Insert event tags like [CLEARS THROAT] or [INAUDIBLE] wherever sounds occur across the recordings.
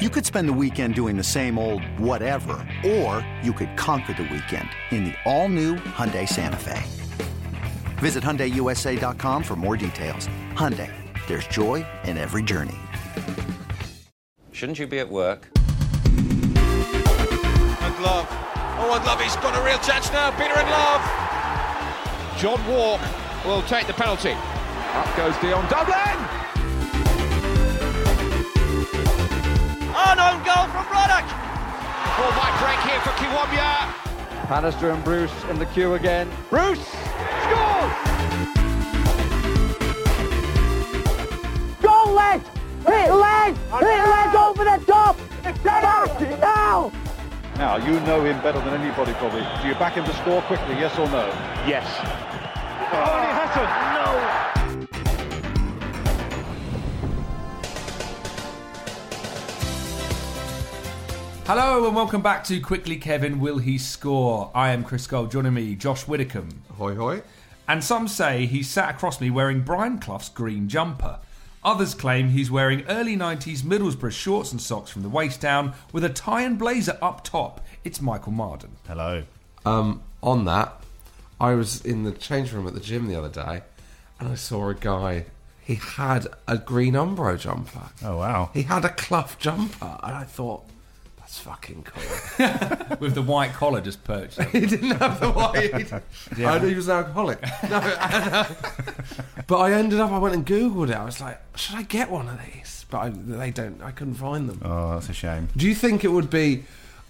You could spend the weekend doing the same old whatever, or you could conquer the weekend in the all-new Hyundai Santa Fe. Visit HyundaiUSA.com for more details. Hyundai, there's joy in every journey. Shouldn't you be at work? And Love. Oh, Ndlovu, he's got a real chance now. Peter Ndlovu. John Wark will take the penalty. Up goes Dion Dublin. An own goal from Ruddock. Ball might break here for Kiwabia. Bannister and Bruce in the queue again. Bruce scores. Go leg! Hit leg! Hit leg over the top! Smash it now! Now, you know him better than anybody probably. Do you back him to score quickly, yes or no? Yes. Oh, and he hasn't. No. Hello and welcome back to Quickly Kevin Will He Score? I am Chris Gold, joining me, Josh Widdicombe. Hoy hoy. And some say he sat across me wearing Brian Clough's green jumper. Others claim he's wearing early 90s Middlesbrough shorts and socks from the waist down with a tie and blazer up top. It's Michael Marden. Hello. Um, on that, I was in the change room at the gym the other day, and I saw a guy. He had a green Umbro jumper. Oh wow. He had a Clough jumper, and I thought, that's fucking cool. [LAUGHS] With the white collar just perched. up. [LAUGHS] he didn't have the white. [LAUGHS] I knew he was an alcoholic. No, and, uh, but I ended up. I went and googled it. I was like, should I get one of these? But I, they don't. I couldn't find them. Oh, that's a shame. Do you think it would be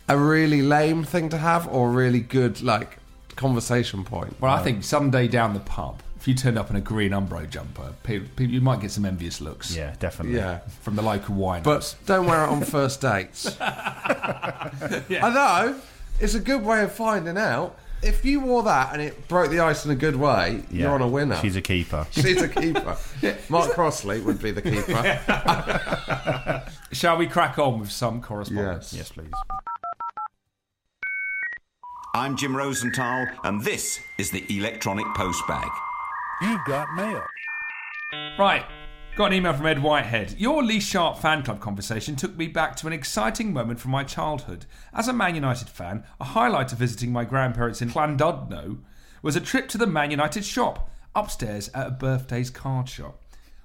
a really lame thing to have, or a really good like conversation point? Well, I think someday down the pub, if you turned up in a green Umbro jumper, people, people, you might get some envious looks Yeah, definitely. Yeah, from the local wine. but don't wear it on first dates. [LAUGHS] I know it's a good way of finding out. If you wore that and it broke the ice in a good way, Yeah. you're on a winner. She's a keeper. [LAUGHS] She's a keeper. [LAUGHS] Mark Crossley would be the keeper. Shall we crack on with some correspondence? Yes. yes, please. I'm Jim Rosenthal, and this is the Electronic Postbag. You've got mail. Right. Got an email from Ed Whitehead. Your Lee Sharpe fan club conversation took me back to an exciting moment from my childhood. As a Man United fan, a highlight of visiting my grandparents in Llandudno was a trip to the Man United shop, upstairs at a birthdays card shop.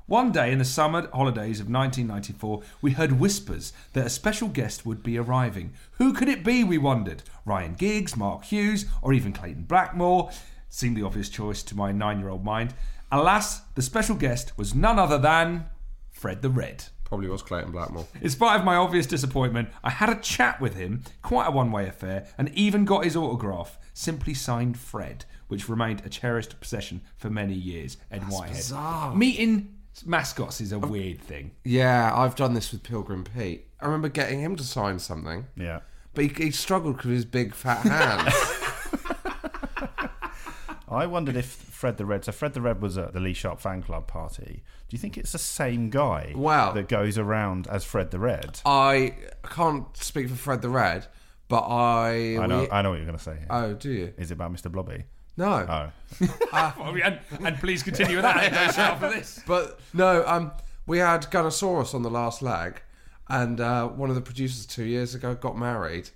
One day in the summer holidays of 1994, we heard whispers that a special guest would be arriving. Who could it be, we wondered? Ryan Giggs, Mark Hughes, or even Clayton Blackmore? Seemed the obvious choice to my nine year old mind. Alas, the special guest was none other than Fred the Red. Probably was Clayton Blackmore. In spite of my obvious disappointment, I had a chat with him, quite a one way affair, and even got his autograph, simply signed Fred, which remained a cherished possession for many years. Ed Whitehead. bizarre. Meeting mascots is a weird thing. Yeah, I've done this with Pilgrim Pete. I remember getting him to sign something, Yeah. but he, he struggled with his big fat hands. [LAUGHS] I wondered if Fred the Red. So Fred the Red was at the Lee Sharpe fan club party. Do you think it's the same guy? Wow. That goes around as Fred the Red. I can't speak for Fred the Red, but I. I know. we- I know what you're going to say. here. oh, do you? Is it about Mr. Blobby? No. Oh. [LAUGHS] [LAUGHS] and, and please continue with that [LAUGHS] anecdote after this. But no, um, we had Gunnosaurus on the last leg, and uh, one of the producers two years ago got married,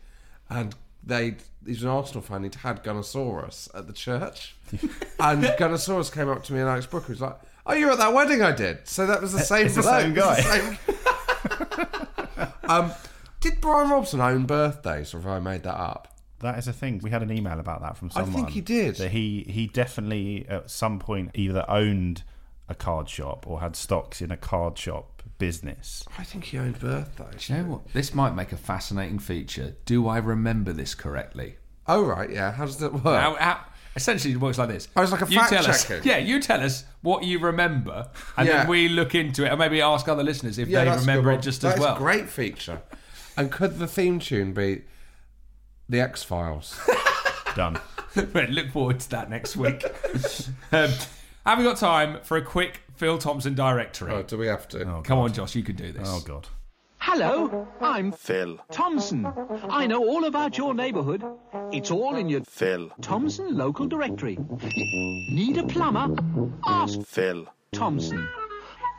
and they he's an Arsenal fan. He'd had Gunnosaurus at the church, [LAUGHS] and Gunnosaurus came up to me and Alex Brooker was like, "Oh, you were at that wedding I did." So that was the same. It's the bloke. same guy. the [LAUGHS] same- um, did Brian Robson own birthdays, or have I made that up? That is a thing. We had an email about that from someone. I think he did. That he he definitely at some point either owned a card shop or had stocks in a card shop business. I think he owned birthdays. Do you know what? This might make a fascinating feature. Do I remember this correctly? Oh right, yeah. How does that work? How- how- essentially, it works like this. Oh, it's like a You fact tell us- checking. Yeah, you tell us what you remember, and Yeah. then we look into it, and maybe ask other listeners if yeah, they that's a good remember one. it just That as is well. a great feature. And could the theme tune be the X Files? [LAUGHS] Done. [LAUGHS] Right, look forward to that next week. [LAUGHS] um, have we got time for a quick Phil Thompson directory? oh, do we have to? Come on, Josh, you can do this. Oh god. Hello, I'm Phil. Thompson. I know all about your neighbourhood. It's all in your Phil. Thompson local directory. Need a plumber? Ask Phil. Thompson.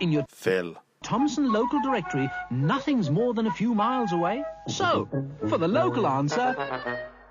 In your Phil. Thompson local directory, nothing's more than a few miles away. So, for the local answer,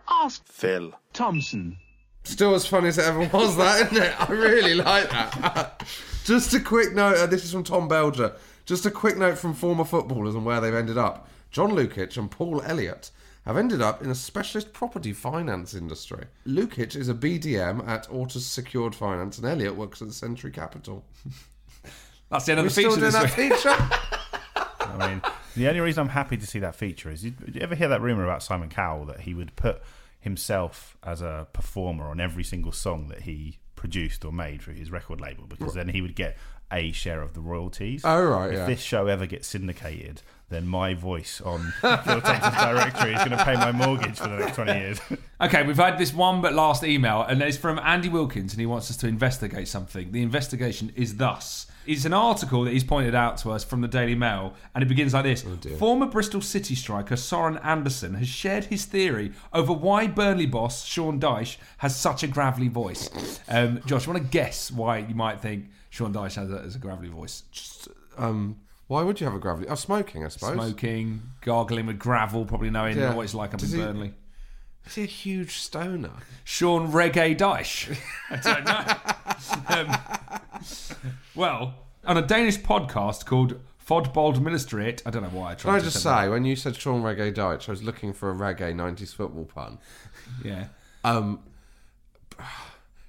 ask Phil. Thompson. Still as funny as it ever was, that isn't it? I really like that. [LAUGHS] Just a quick note. Uh, this is from Tom Belger. Just a quick note from former footballers and where they've ended up. John Lukic and Paul Elliott have ended up in a specialist property finance industry. Lukic is a BDM at Autos Secured Finance, and Elliott works at Century Capital. [LAUGHS] That's the end of We're the feature still doing this that week. feature. [LAUGHS] I mean, the only reason I'm happy to see that feature is you, you ever hear that rumor about Simon Cowell that he would put himself as a performer on every single song that he produced or made for his record label because then he would get a share of the royalties. Oh, right, If yeah. this show ever gets syndicated, then my voice on [LAUGHS] Phil Thompson's directory is going to pay my mortgage for the next 20 years. [LAUGHS] Okay, we've had this one but last email, and it's from Andy Wilkins, and he wants us to investigate something. The investigation is thus. It's an article that he's pointed out to us from the Daily Mail, and it begins like this. Former Bristol City striker Soren Andersen has shared his theory over why Burnley boss Sean Dyche has such a gravelly voice. Um, Josh, you want to guess why you might think Sean Dyche has a, has a gravelly voice? Um, why would you have a gravity? Oh, smoking, I suppose. Smoking, gargling with gravel, probably knowing Yeah. what it's like up Does in he- Burnley. Is he a huge stoner? Sean Reggae Dyche. [LAUGHS] I don't know. um, well, on a Danish podcast called Fodbold Ministeriet, I don't know why I tried Can I to just say that. when you said Sean Reggae Dyche, I was looking for a reggae 90s football pun. Yeah. Um,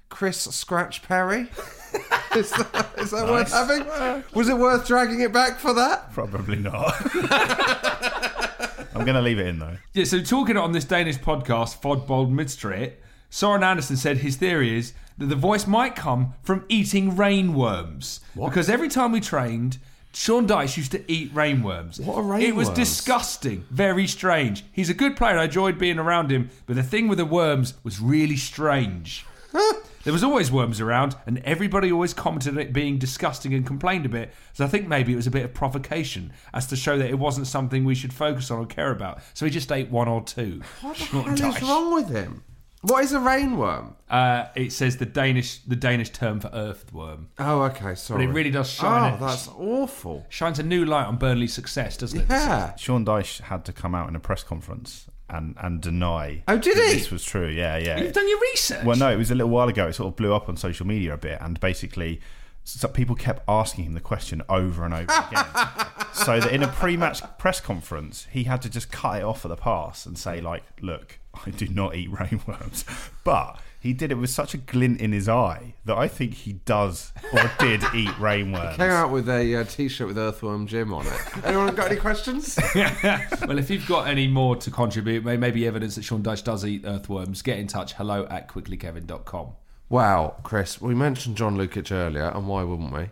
Chris Scratch Perry? [LAUGHS] is that, is that worth having? Was it worth dragging it back for that? Probably not. [LAUGHS] I'm going to leave it in though. [LAUGHS] Yeah, so talking on this Danish podcast, Fodbold Ministeriet, Soren Andersen said his theory is that the voice might come from eating rainworms. What? Because every time we trained, Sean Dyche used to eat rainworms. What are It was disgusting, very strange. He's a good player, I enjoyed being around him, but the thing with the worms was really strange. [LAUGHS] There was always worms around, and everybody always commented on it being disgusting and complained a bit. So I think maybe it was a bit of provocation, as to show that it wasn't something we should focus on or care about. So he just ate one or two. What the hell is wrong with him? What is a rainworm? Uh, it says the Danish the Danish term for earthworm. Oh, okay, sorry. But it really does shine. Oh, that's awful. shines a new light on Burnley's success, doesn't it? Yeah. Sean Dyche had to come out in a press conference and, and deny. Oh, did he? This was true. Yeah, yeah. You've done your research. Well, no, it was a little while ago. It sort of blew up on social media a bit, and basically, so people kept asking him the question over and over again. [LAUGHS] so that in a pre-match press conference, he had to just cut it off at the pass and say, like, "Look, I do not eat [LAUGHS] rainworms," but. He did it with such a glint in his eye that I think he does or did [LAUGHS] eat rainworms. Came out with a uh, t-shirt with Earthworm Jim on it. Anyone got any questions? [LAUGHS] well, if you've got any more to contribute, maybe evidence that Sean Dyche does eat earthworms, get in touch. Hello at quicklykevin.com. Wow, Chris, we mentioned John Lukic earlier, and why wouldn't we?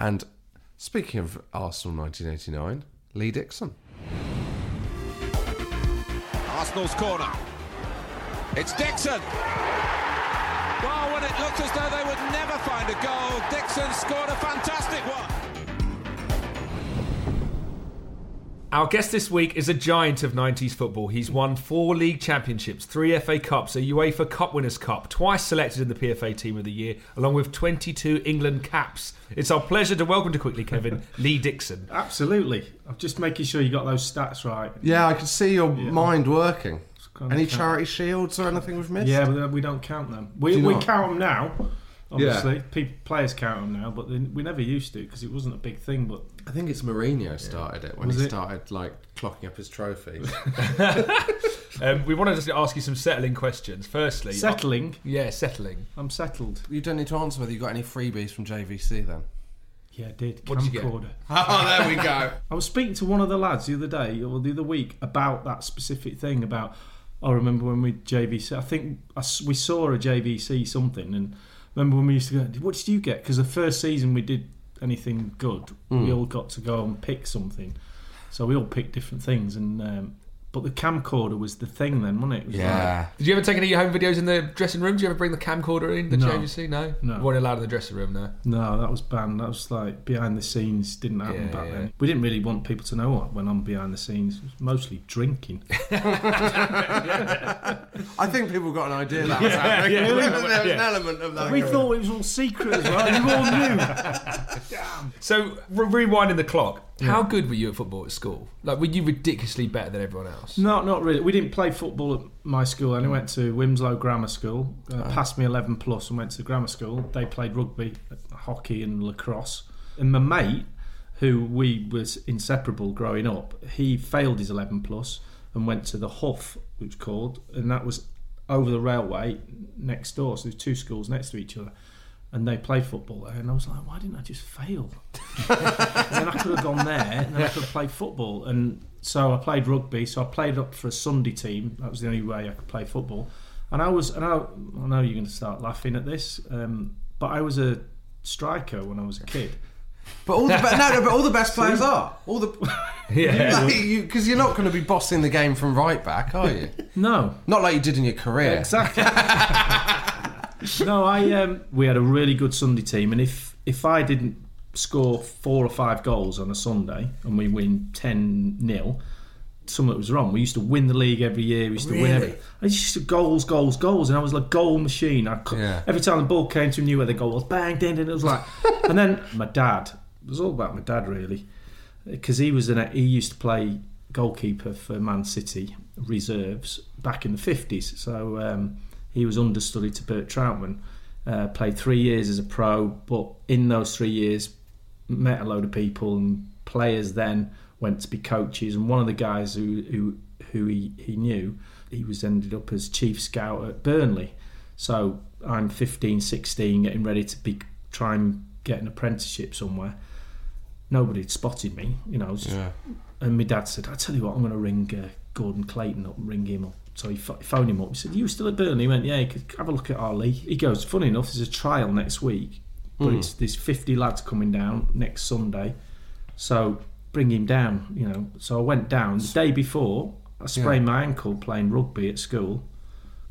And speaking of Arsenal 1989, Lee Dixon. Arsenal's corner. It's Dixon. Oh, well, when it looked as though they would never find a goal, Dixon scored a fantastic one. Our guest this week is a giant of 90s football. He's won four league championships, three FA Cups, a UEFA Cup Winners' Cup, twice selected in the PFA Team of the Year, along with 22 England caps. It's our pleasure to welcome to Quickly Kevin, [LAUGHS] Lee Dixon. Absolutely. I'm just making sure you got those stats right. Yeah, I can see your mind working. Kinda Any count. charity shields or anything we've missed? Yeah, but we don't count them. Do We, you we not? count them now, Obviously, people, players count them now, but they, we never used to because it wasn't a big thing. But I think it's Mourinho started it when Was he it? started like clocking up his trophies. [LAUGHS] [LAUGHS] Um, we wanted to ask you some settling questions. Firstly, Settling? yeah, settling. I'm settled. you don't need to answer whether you got any freebies from JVC then. Yeah, I did. What did you get? Camcorder. [LAUGHS] Oh, there we go. I was speaking to one of the lads the other day or the other week about that specific thing. About I remember when we JVC. I think I we saw a JVC something, and remember when we used to go. What did you get? Because the first season we did anything good, we Mm. all got to go and pick something. So we all picked different things, and um, but the camcorder was the thing then, wasn't it? it was like- Did you ever take any of your home videos in the dressing room? Did you ever bring the camcorder in the No. JVC? No, No. You weren't allowed in the dressing room. No. No, that was banned. That was like behind the scenes. Didn't happen Yeah, back yeah. then. We didn't really want people to know what went on behind the scenes. It was mostly drinking. [LAUGHS] I think people got an idea that [LAUGHS] was Yeah, happening. yeah, there was yeah. an element of that. we going thought it was all secret as well. You all knew. [LAUGHS] So re- rewinding the clock. Yeah. How good were you at football at school? Like, were you ridiculously better than everyone else? No, not really. We didn't play football at my school. I only went to Wilmslow Grammar School. Uh, Oh. Passed me 11 plus and went to grammar school. They played rugby, hockey, and lacrosse. And my mate, who we was inseparable growing up, he failed his 11 plus and went to the Huff, which was called, and that was over the railway next door. So there's two schools next to each other. And they played football there, and I was like, why didn't I just fail? [LAUGHS] and then I could have gone there, and then I could have played football. And so I played rugby. So I played up for a Sunday team. That was the only way I could play football. And I was, and I, I know you're going to start laughing at this, um, but I was a striker when I was a kid. But all the be- no, no, but all the best [LAUGHS] players are all the [LAUGHS] Yeah. because you, are not going to be bossing the game from right back, are you? No, not like you did in your career. Exactly. [LAUGHS] no, I um, we had a really good Sunday team, and if if I didn't score four or five goals on a Sunday and we win ten 0 something was wrong. We used to win the league every year. We used to win every. I used to goals, goals, goals, and I was like goal machine. I cou- Yeah. every time the ball came to me, knew where the goal was. Bang, ding, ding. It was like, [LAUGHS] and then my dad. It was all about my dad really, because he was an he used to play goalkeeper for Man City reserves back in the fifties. So um, he was understudy to Bert Trautmann. Uh, played three years as a pro, but in those three years, met a load of people and players. Then went to be coaches, and one of the guys who who who he, he knew, he was ended up as chief scout at Burnley. So I'm 15, 16, getting ready to be try and get an apprenticeship somewhere. Nobody had spotted me, you know. Yeah. And my dad said, "I tell you what, I'm going to ring uh, Gordon Clayton up and ring him up." So he ph- phoned him up. He said, "You still at Burnley?" He went, "Yeah." He could have a look at our league. He goes, "Funny enough, there's a trial next week, but Mm. it's there's 50 lads coming down next Sunday, so bring him down." You know. So I went down the day before. I sprained my ankle playing rugby at school.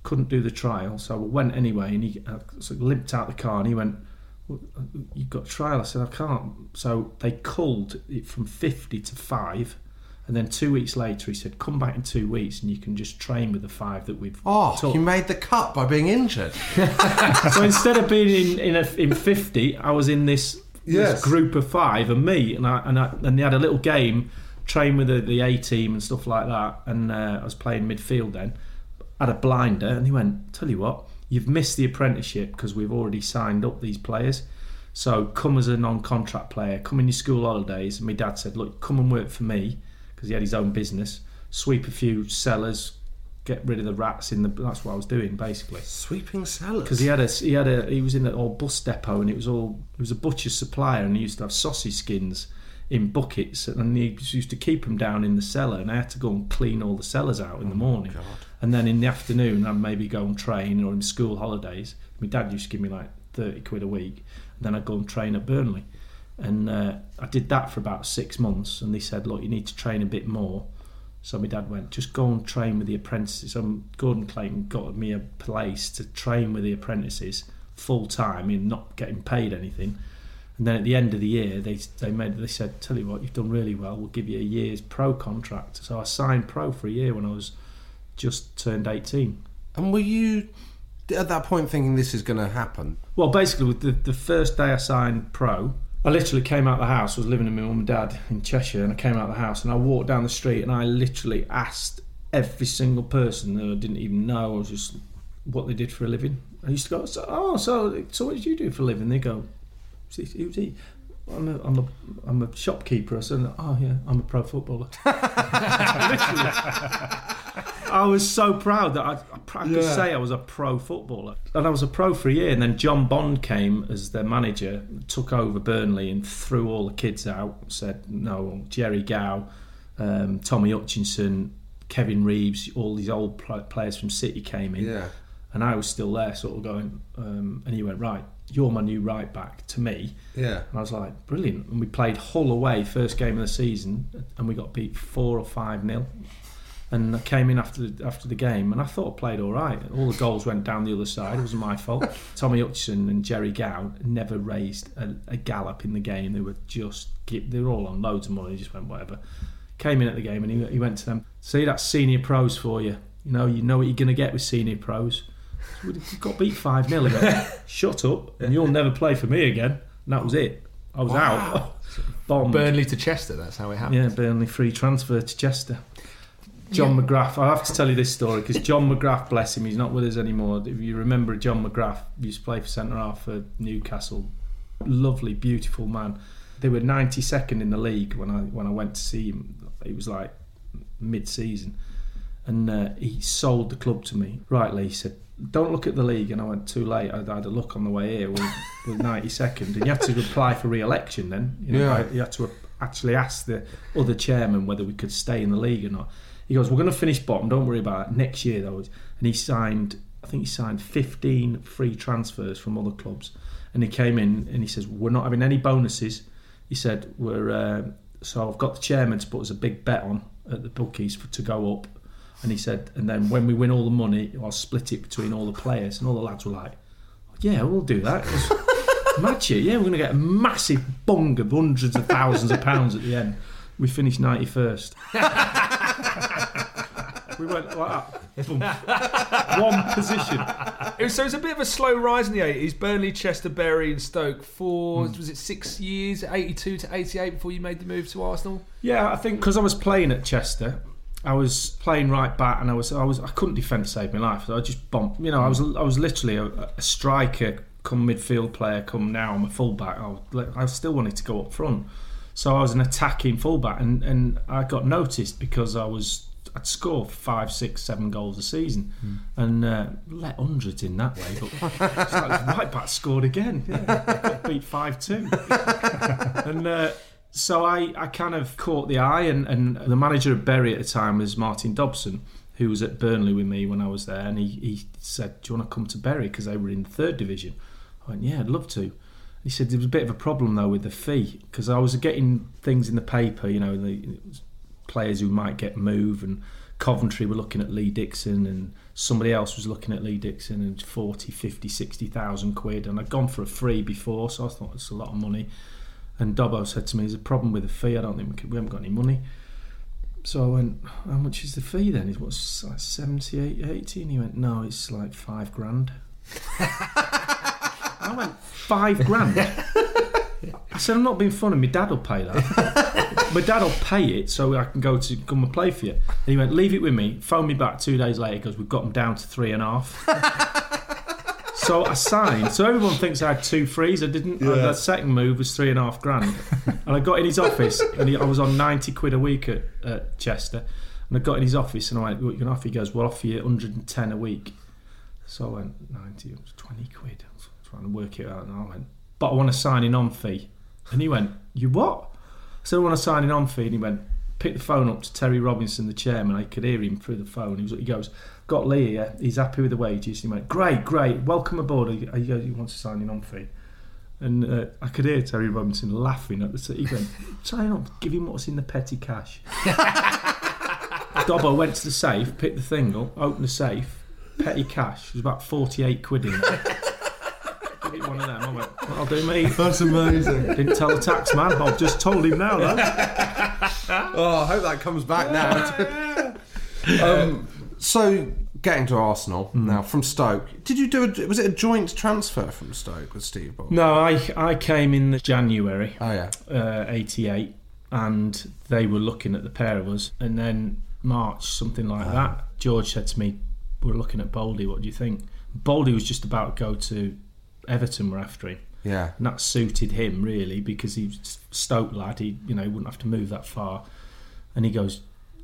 Couldn't do the trial, so I went anyway. And he uh, so I limped out the car, and he went, well, you've got a trial. I said, I can't. So they culled it from 50 to 5. And then two weeks later, he said, come back in two weeks and you can just train with the five that we've Oh, took." you made the cut by being injured. [LAUGHS] so instead of being in in, a, in 50, I was in this, Yes. this group of five and me. And I, and I, and they had a little game, train with the, the A team and stuff like that. And uh, I was playing midfield then. Had a blinder, and he went, tell you what, you've missed the apprenticeship because we've already signed up these players. So come as a non-contract player, come in your school holidays. And my dad said, look, come and work for me because he had his own business. Sweep a few cellars, get rid of the rats in the. That's what I was doing basically. Sweeping cellars. Because he had a he had a he was in an old bus depot and it was all it was a butcher's supplier and he used to have sausage skins in buckets and he used to keep them down in the cellar and I had to go and clean all the cellars out in the oh, morning. And then in the afternoon I'd maybe go and train or in school holidays. My dad used to give me like thirty quid a week and then I'd go and train at Burnley. And uh, I did that for about six months and they said, look, you need to train a bit more. So my dad went, just go and train with the apprentices. Um, Gordon Clayton got me a place to train with the apprentices full time and not getting paid anything. And then at the end of the year, they they made they said, tell you what, you've done really well. We'll give you a year's pro contract. So I signed pro for a year when I was just turned eighteen. And were you at that point thinking this is going to happen? Well, basically, the, the first day I signed pro, I literally came out the house. I was living with my mum and dad in Cheshire, and I came out the house and I walked down the street and I literally asked every single person that I didn't even know. Was just what they did for a living. I used to go, so, oh, so so what did you do for a living? They go, "Who's he- who's he? I'm a, I'm a, I'm a shopkeeper. I said, oh yeah, I'm a pro footballer. [LAUGHS] I was so proud that I, I could Yeah. say I was a pro footballer. And I was a pro for a year. And then John Bond came as their manager, took over Burnley and threw all the kids out. Said, no, Gerry Gow, um, Tommy Hutchison, Kevin Reeves, all these old pl- players from City came in. Yeah. And I was still there, sort of going, um, and he went, right, you're my new right back to me. Yeah. And I was like, brilliant. And we played Hull away, first game of the season, and we got beat four or five nil. And I came in after the, after the game, and I thought I played all right. All the goals went down the other side. It wasn't my fault. [LAUGHS] Tommy Hutchison and Gerry Gow never raised a, a gallop in the game. They were just they were all on loads of money. They Just went whatever. Came in at the game, and he, he went to them. See, that's senior pros for you. You know, you know what you're going to get with senior pros. We got beat five 0 [LAUGHS] Shut up, and you'll never play for me again. And that was it. I was Wow. out. [LAUGHS] Bombed. Burnley to Chester. That's how it happened. Yeah, Burnley free transfer to Chester. John McGrath. I have to tell you this story because John McGrath, bless him, he's not with us anymore. If you remember John McGrath, he used to play for centre half for Newcastle. Lovely, beautiful man. They were 92nd in the league when I when I went to see him. It was like mid-season, and uh, he sold the club to me. Rightly, he said, "Don't look at the league." And I went too late. I had a look on the way here. We're, we're 92nd, and you had to apply for re-election. Then you know, Yeah. You had to actually ask the other chairman whether we could stay in the league or not. He goes, "We're going to finish bottom. Don't worry about it. Next year, though." And he signed. I think he signed 15 free transfers from other clubs, and he came in and he says, "We're not having any bonuses." He said, "We're uh, so I've got the chairman to put us a big bet on at the bookies for, to go up." And he said, "And then when we win all the money, I'll split it between all the players." And all the lads were like, "Yeah, we'll do that." Match it, [LAUGHS] yeah, we're going to get a massive bung of hundreds of thousands of pounds at the end. We finished 91st. [LAUGHS] we went like that. Boom. [LAUGHS] One position. It was, so it was a bit of a slow rise in the 80s. Burnley, Chester, Bury, and Stoke for, Hmm. was it six years, 82 to 88, before you made the move to Arsenal? Yeah, I think because I was playing at Chester, I was playing right back, and I was I was I couldn't defend to save my life. So I just bumped. You know, I was I was literally a, a striker, come midfield player, come now I'm a fullback. I, was, I still wanted to go up front, so I was an attacking fullback, and and I got noticed because I was. I'd score five, six, seven goals a season, and uh, let hundreds in that way. But it's like right back scored again. Yeah, [LAUGHS] beat five two, [LAUGHS] and uh, so I, I kind of caught the eye, and, and the manager of Bury at the time was Martin Dobson, who was at Burnley with me when I was there, and he, he said, "Do you want to come to Bury because they were in the third division?" I went, "Yeah, I'd love to." He said there was a bit of a problem though with the fee because I was getting things in the paper, you know, the players who might get moved, and Coventry were looking at Lee Dixon, and somebody else was looking at Lee Dixon, and 40, 50, 60,000 quid, and I'd gone for a free before, so I thought it's a lot of money. And Dobbo said to me, "There's a problem with the fee. I don't think we, could, we haven't got any money." So I went, "How much is the fee then?" It was like 78, 80, and he went, "No, it's like five grand." [LAUGHS] I went, five grand. [LAUGHS] [LAUGHS] I said, I'm not being funny. My dad will pay that. [LAUGHS] my dad will pay it so I can go to come and play for you. And he went, leave it with me. Phone me back two days later because we've got them down to three and a half. [LAUGHS] so I signed. So everyone thinks I had two frees. I didn't. Yeah. That second move was three and a half grand. and I got in his office and he, I was on 90 quid a week at, at Chester. And I got in his office and I went, what you can offer? He goes, we'll offer you 110 a week. So I went, 90, it was 20 quid. I was trying to work it out. And I went, but I want a signing on fee. And he went, You what? I said, I want a signing on fee. And he went, Pick the phone up to Terry Robinson, the chairman. I could hear him through the phone. He, was, he goes, Got Lee here. He's happy with the wages. He went, Great, great. Welcome aboard. He, goes, he wants a signing on fee. And uh, I could hear Terry Robinson laughing at the. He went, Sign on, give him what's in the petty cash. [LAUGHS] Dobbo went to the safe, picked the thing up, opened the safe, petty cash. It was about 48 quid in there. Give one of them. I went, I'll do me. That's amazing. Didn't tell the tax man. I've just told him now, though. [LAUGHS] oh, I hope that comes back now. [LAUGHS] um, so, getting to Arsenal Hmm. now from Stoke. Did you do? A, was it a joint transfer from Stoke with Steve Bould? No, I I came in January. Oh yeah, uh, eighty eight, and they were looking at the pair of us, and then March something like that. George said to me, "We're looking at Bouldy. What do you think?" Baldy was just about to go to Everton. Were after him. Yeah. and that suited him really because he's was Stoke lad. He you know wouldn't have to move that far. And he goes,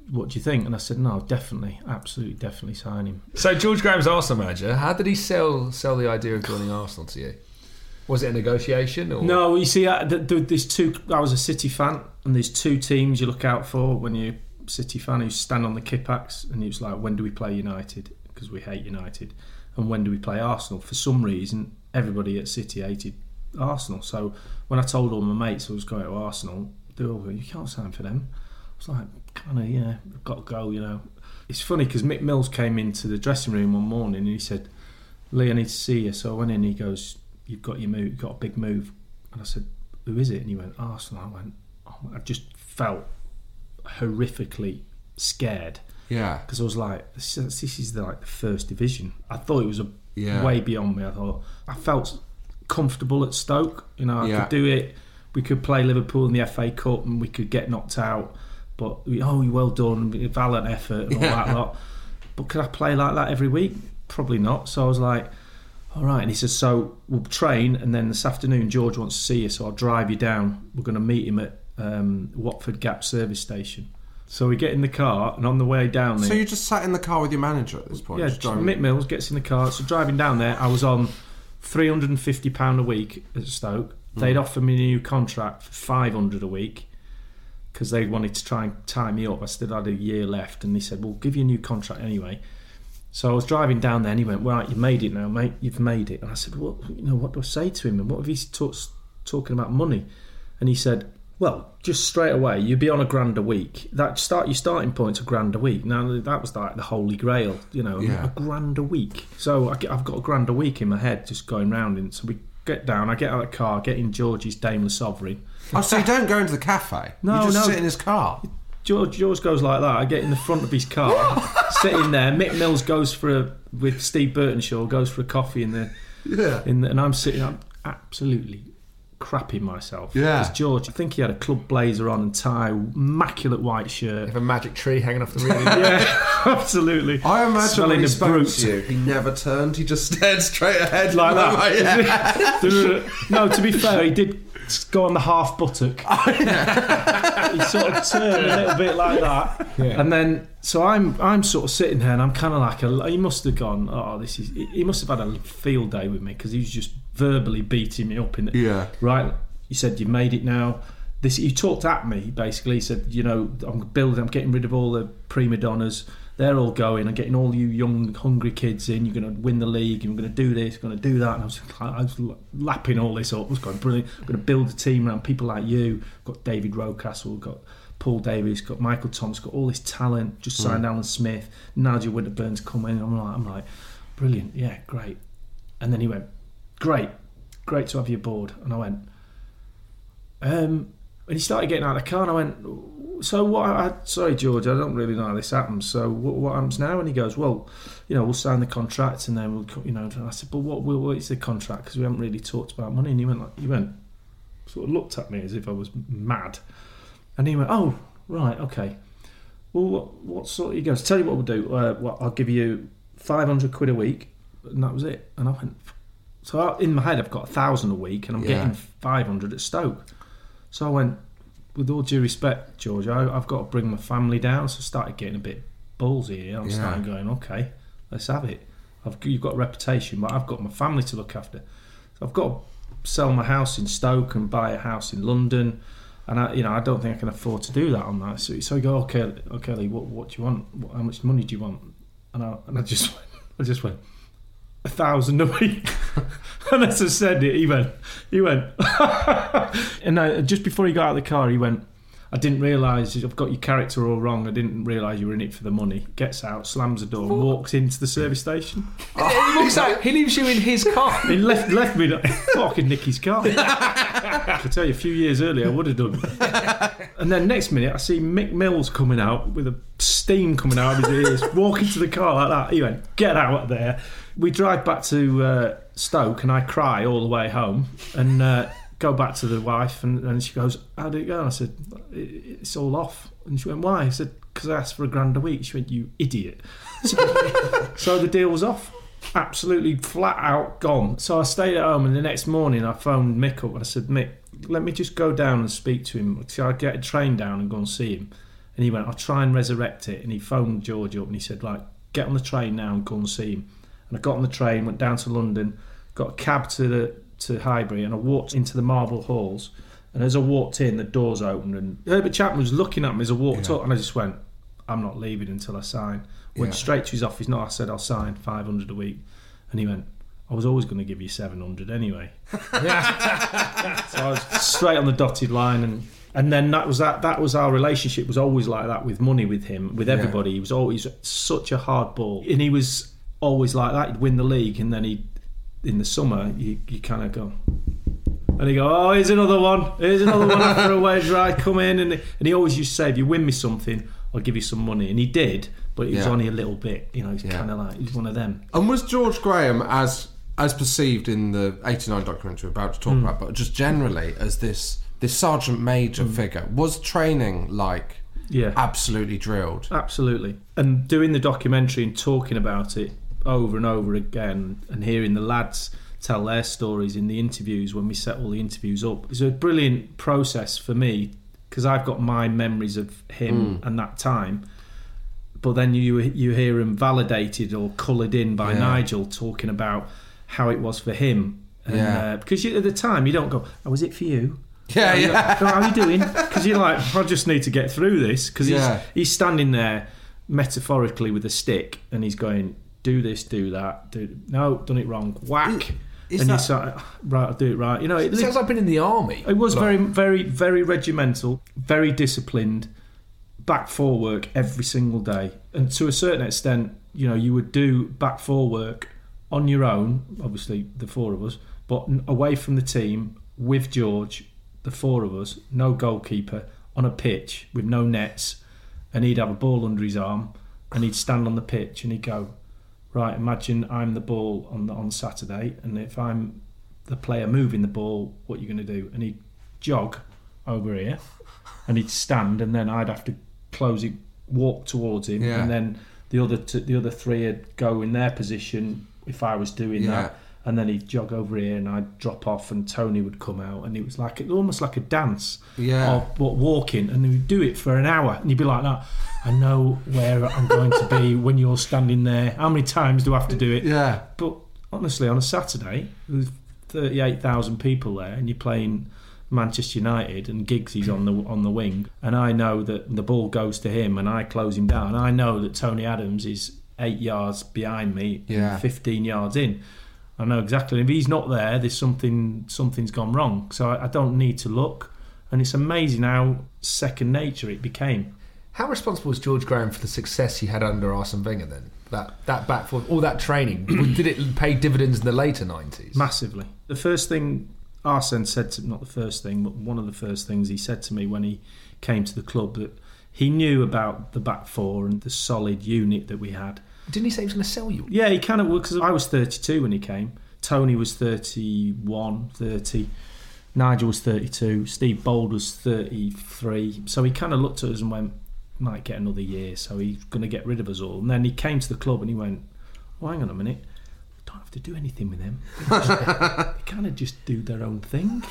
"What do you think?" And I said, "No, definitely, absolutely, definitely sign him." So George Graham's Arsenal manager. How did he sell sell the idea of joining Arsenal to you? Was it a negotiation or No, you see, I, th- th- there's two. I was a City fan, and there's two teams you look out for when you're a City fan who stand on the Kippax, and he was like, "When do we play United?" Because we hate United, and when do we play Arsenal? For some reason, everybody at City hated Arsenal. So when I told all my mates I was going to Arsenal, they all go, "You can't sign for them." I was like, "Kind of, yeah, I've got to go." You know, it's funny because Mick Mills came into the dressing room one morning and he said, "Lee, I need to see you." So I went in. He goes, "You've got your move. You've got a big move." And I said, "Who is it?" And he went, "Arsenal." I went, oh, I just felt horrifically scared. Yeah. Because I was like, this, this is the, like the first division. I thought it was a Yeah. way beyond me. I thought I felt comfortable at Stoke. You know, I Yeah. could do it. We could play Liverpool in the FA Cup and we could get knocked out. But we- oh, well done, valiant effort and all Yeah. that lot. But could I play like that every week? Probably not. So I was like, all right. And he says, so we'll train, and then this afternoon George wants to see you, so I'll drive you down. We're going to meet him at um, Watford Gap service station. So we get in the car, and on the way down there, So you just sat in the car with your manager at this point? yeah, driving- Mick Mills gets in the car. So driving down there, I was on three hundred and fifty pound a week at Stoke. They'd Mm. offered me a new contract for five hundred a week because they wanted to try and tie me up. I still had a year left, and they said, "We'll give you a new contract anyway." So I was driving down there, and he went, "Right, you've made it now, mate. You've made it." And I said, "What? You know, what do I say to him? And what if he's talk, talking about money?" And he said, "Well, just straight away, you'd be on a grand a week. That start your starting point's a grand a week. Now that was like the holy grail, you know, Yeah. a grand a week. So I I've got a grand a week in my head just going round. And so we get down. I get out of the car, get in George's Daimler Sovereign. Oh, so you don't go into the cafe? No, you just no. sit in his car. George, George goes like that. I get in the front of his car, [LAUGHS] sitting there. Mick Mills goes for a with Steve Burtenshaw goes for a coffee in the Yeah. in the, and I'm sitting. I'm absolutely crapping myself. Yeah. because George, I think he had a club blazer on and tie, immaculate white shirt. Have a magic tree hanging off the roof. [LAUGHS] yeah, [LAUGHS] absolutely. I imagine Smelling when he of spoke Brut. to you, he never turned. He just [LAUGHS] stared straight ahead like Yeah. that. no, to be fair, he did go on the half buttock. Oh, he sort of turned a little bit like that, Yeah. and then so I'm I'm sort of sitting here, and I'm kind of like a. He must have gone. Oh, this is. He must have had a field day with me because he was just verbally beating me up in the Yeah. right. He said, "You made it now." This he talked at me basically. He said, "You know, I'm building. I'm getting rid of all the prima donnas. They're all going. I'm getting all you young, hungry kids in. You're going to win the league. You're going to do this. You're going to do that." And I was, I was lapping all this up. I was going brilliant. I'm going to build a team around people like you. Got David Rocastle. Got Paul Davis. Got Michael Thomas. Got all this talent. Just signed Mm. Alan Smith. Nigel Winterburn's coming. I'm like, I'm like, brilliant. Yeah, great. And then he went, great, great to have you aboard. And I went, um, and he started getting out of the car, and I went, "So what? I, sorry, George, I don't really know how this happens. So what, what happens now?" And he goes, "Well, you know, we'll sign the contract, and then we'll, you know." And I said, "But what? What, is the contract? Because we haven't really talked about money." And he went, like, he went, sort of looked at me as if I was mad, and he went, "Oh, right, okay. Well, what, what sort?" He goes, "Tell you what we'll do. Uh, well, I'll give you five hundred quid a week," and that was it. And I went, so in my head, I've got a thousand a week, and I'm Yeah. getting five hundred at Stoke. So I went, with all due respect, George, I, I've got to bring my family down. So I started getting a bit ballsy here. I'm Yeah. starting going, okay, let's have it. I've, you've got a reputation, but I've got my family to look after. So I've got to sell my house in Stoke and buy a house in London. And I, you know, I don't think I can afford to do that on that. So, so I go, oh, okay, okay, oh, Lee, what, what do you want? What, how much money do you want? And I, and I just, [LAUGHS] went, I just went, a thousand a week. [LAUGHS] and as I said it, he went, he went, [LAUGHS] and I, just before he got out of the car, he went, I didn't realise I've got your character all wrong. I didn't realise you were in it for the money. Gets out, slams the door, and walks into the service station. [LAUGHS] he walks out. He leaves you in his car. He left left me like, fucking Nicky's car. I can tell you, a few years earlier, I would have done. And then next minute, I see Mick Mills coming out with a steam coming out of his ears, walking to the car like that. He went, "Get out of there." We drive back to uh, Stoke, and I cry all the way home, and uh, go back to the wife, and, and she goes, "How did it go?" And I said, "It's all off." And she went, "Why?" I said, "Because I asked for a grand a week." She went, "You idiot." [LAUGHS] So, so the deal was off. absolutely flat out gone. So I stayed at home, and the next morning I phoned Mick up and I said, Mick, let me just go down and speak to him. So I get a train down and go and see him. And he went, I'll try and resurrect it. And he phoned George up and he said, like, get on the train now and go and see him. And I got on the train, went down to London, got a cab to the to Highbury, and I walked into the Marble Halls. And as I walked in, the doors opened, and Herbert Chapman was looking at me as I walked up, and I just went, I'm not leaving until I sign. Went Yeah. straight to his office. No, I said I'll sign 500 a week, and he went. I was always going to give you 700 anyway. [LAUGHS] so I was straight on the dotted line, and and then that was that. That was our relationship. Was always like that with money, with him, with Yeah. everybody. He was always such a hard ball, and he was always like that. He'd win the league, and then he, in the summer, you, you kind of go, and he go, oh, here's another one. Here's another one after a wage [LAUGHS] ride. Come in, and and he always used to say, if you win me something, I'll give you some money, and he did, but it was Yeah. only a little bit. You know, he's Yeah. kind of like he's one of them. And was George Graham as as perceived in the '89 documentary we're about to talk Mm. about, but just generally as this this sergeant major figure was training like Yeah. absolutely drilled. Absolutely. And doing the documentary and talking about it over and over again and hearing the lads tell their stories in the interviews when we set all the interviews up is a brilliant process for me because I've got my memories of him Mm. and that time. But then you you hear him validated or coloured in by Yeah. Nigel talking about how it was for him. And, Yeah. uh, because you, at the time you don't go, "Oh, was it for you?" Yeah, You go, yeah. "Oh, How are you doing? Because you're like, I just need to get through this. Because Yeah. he's, he's standing there metaphorically with a stick and he's going, do this, do that, do no, done it wrong, whack. Is and that- you say, right, I'll do it right. You know, It sounds like being in the army. it was Like- very, very, very regimental, very disciplined, back for work every single day. And to a certain extent, you know, you would do back for work on your own, obviously the four of us, but away from the team with George, the four of us, no goalkeeper, on a pitch with no nets. And he'd have a ball under his arm and he'd stand on the pitch and he'd go, Right, imagine I'm the ball on the, on Saturday, and if I'm the player moving the ball, what are you going to do? And he'd jog over here, and he'd stand, and then I'd have to close it, walk towards him, Yeah. and then the other t- the other three would go in their position if I was doing Yeah. that, and then he'd jog over here, and I'd drop off, and Tony would come out, and it was like almost like a dance, Yeah. of what walking, and we'd do it for an hour, and you'd be like that. I know where I'm going to be [LAUGHS] when you're standing there. How many times do I have to do it? Yeah. But honestly, on a Saturday, with 38,000 people there, and you're playing Manchester United, and Giggsy's on the on the wing, and I know that the ball goes to him, and I close him down. I know that Tony Adams is eight yards behind me, Yeah. 15 yards in. I know exactly. If he's not there, there's something something's gone wrong. So I, I don't need to look, and it's amazing how second nature it became. How responsible was George Graham for the success he had under Arsene Wenger then? That that back foot, all that training, [CLEARS THROAT] did it pay dividends in the later nineties? Massively. The first thing Arsene said to not the first thing, but one of the first things he said to me when he came to the club that he knew about the back four and the solid unit that we had. Didn't he say he was going to sell you? Yeah, he kind of because I was 32 when he came. Tony was 31, 30. Nigel was 32. Steve Bould was 33. So he kind of looked at us and went, might get another year. So he's going to get rid of us all. And then he came to the club and he went, hang on a minute. We don't have to do anything with them. [LAUGHS] They, they kind of just do their own thing.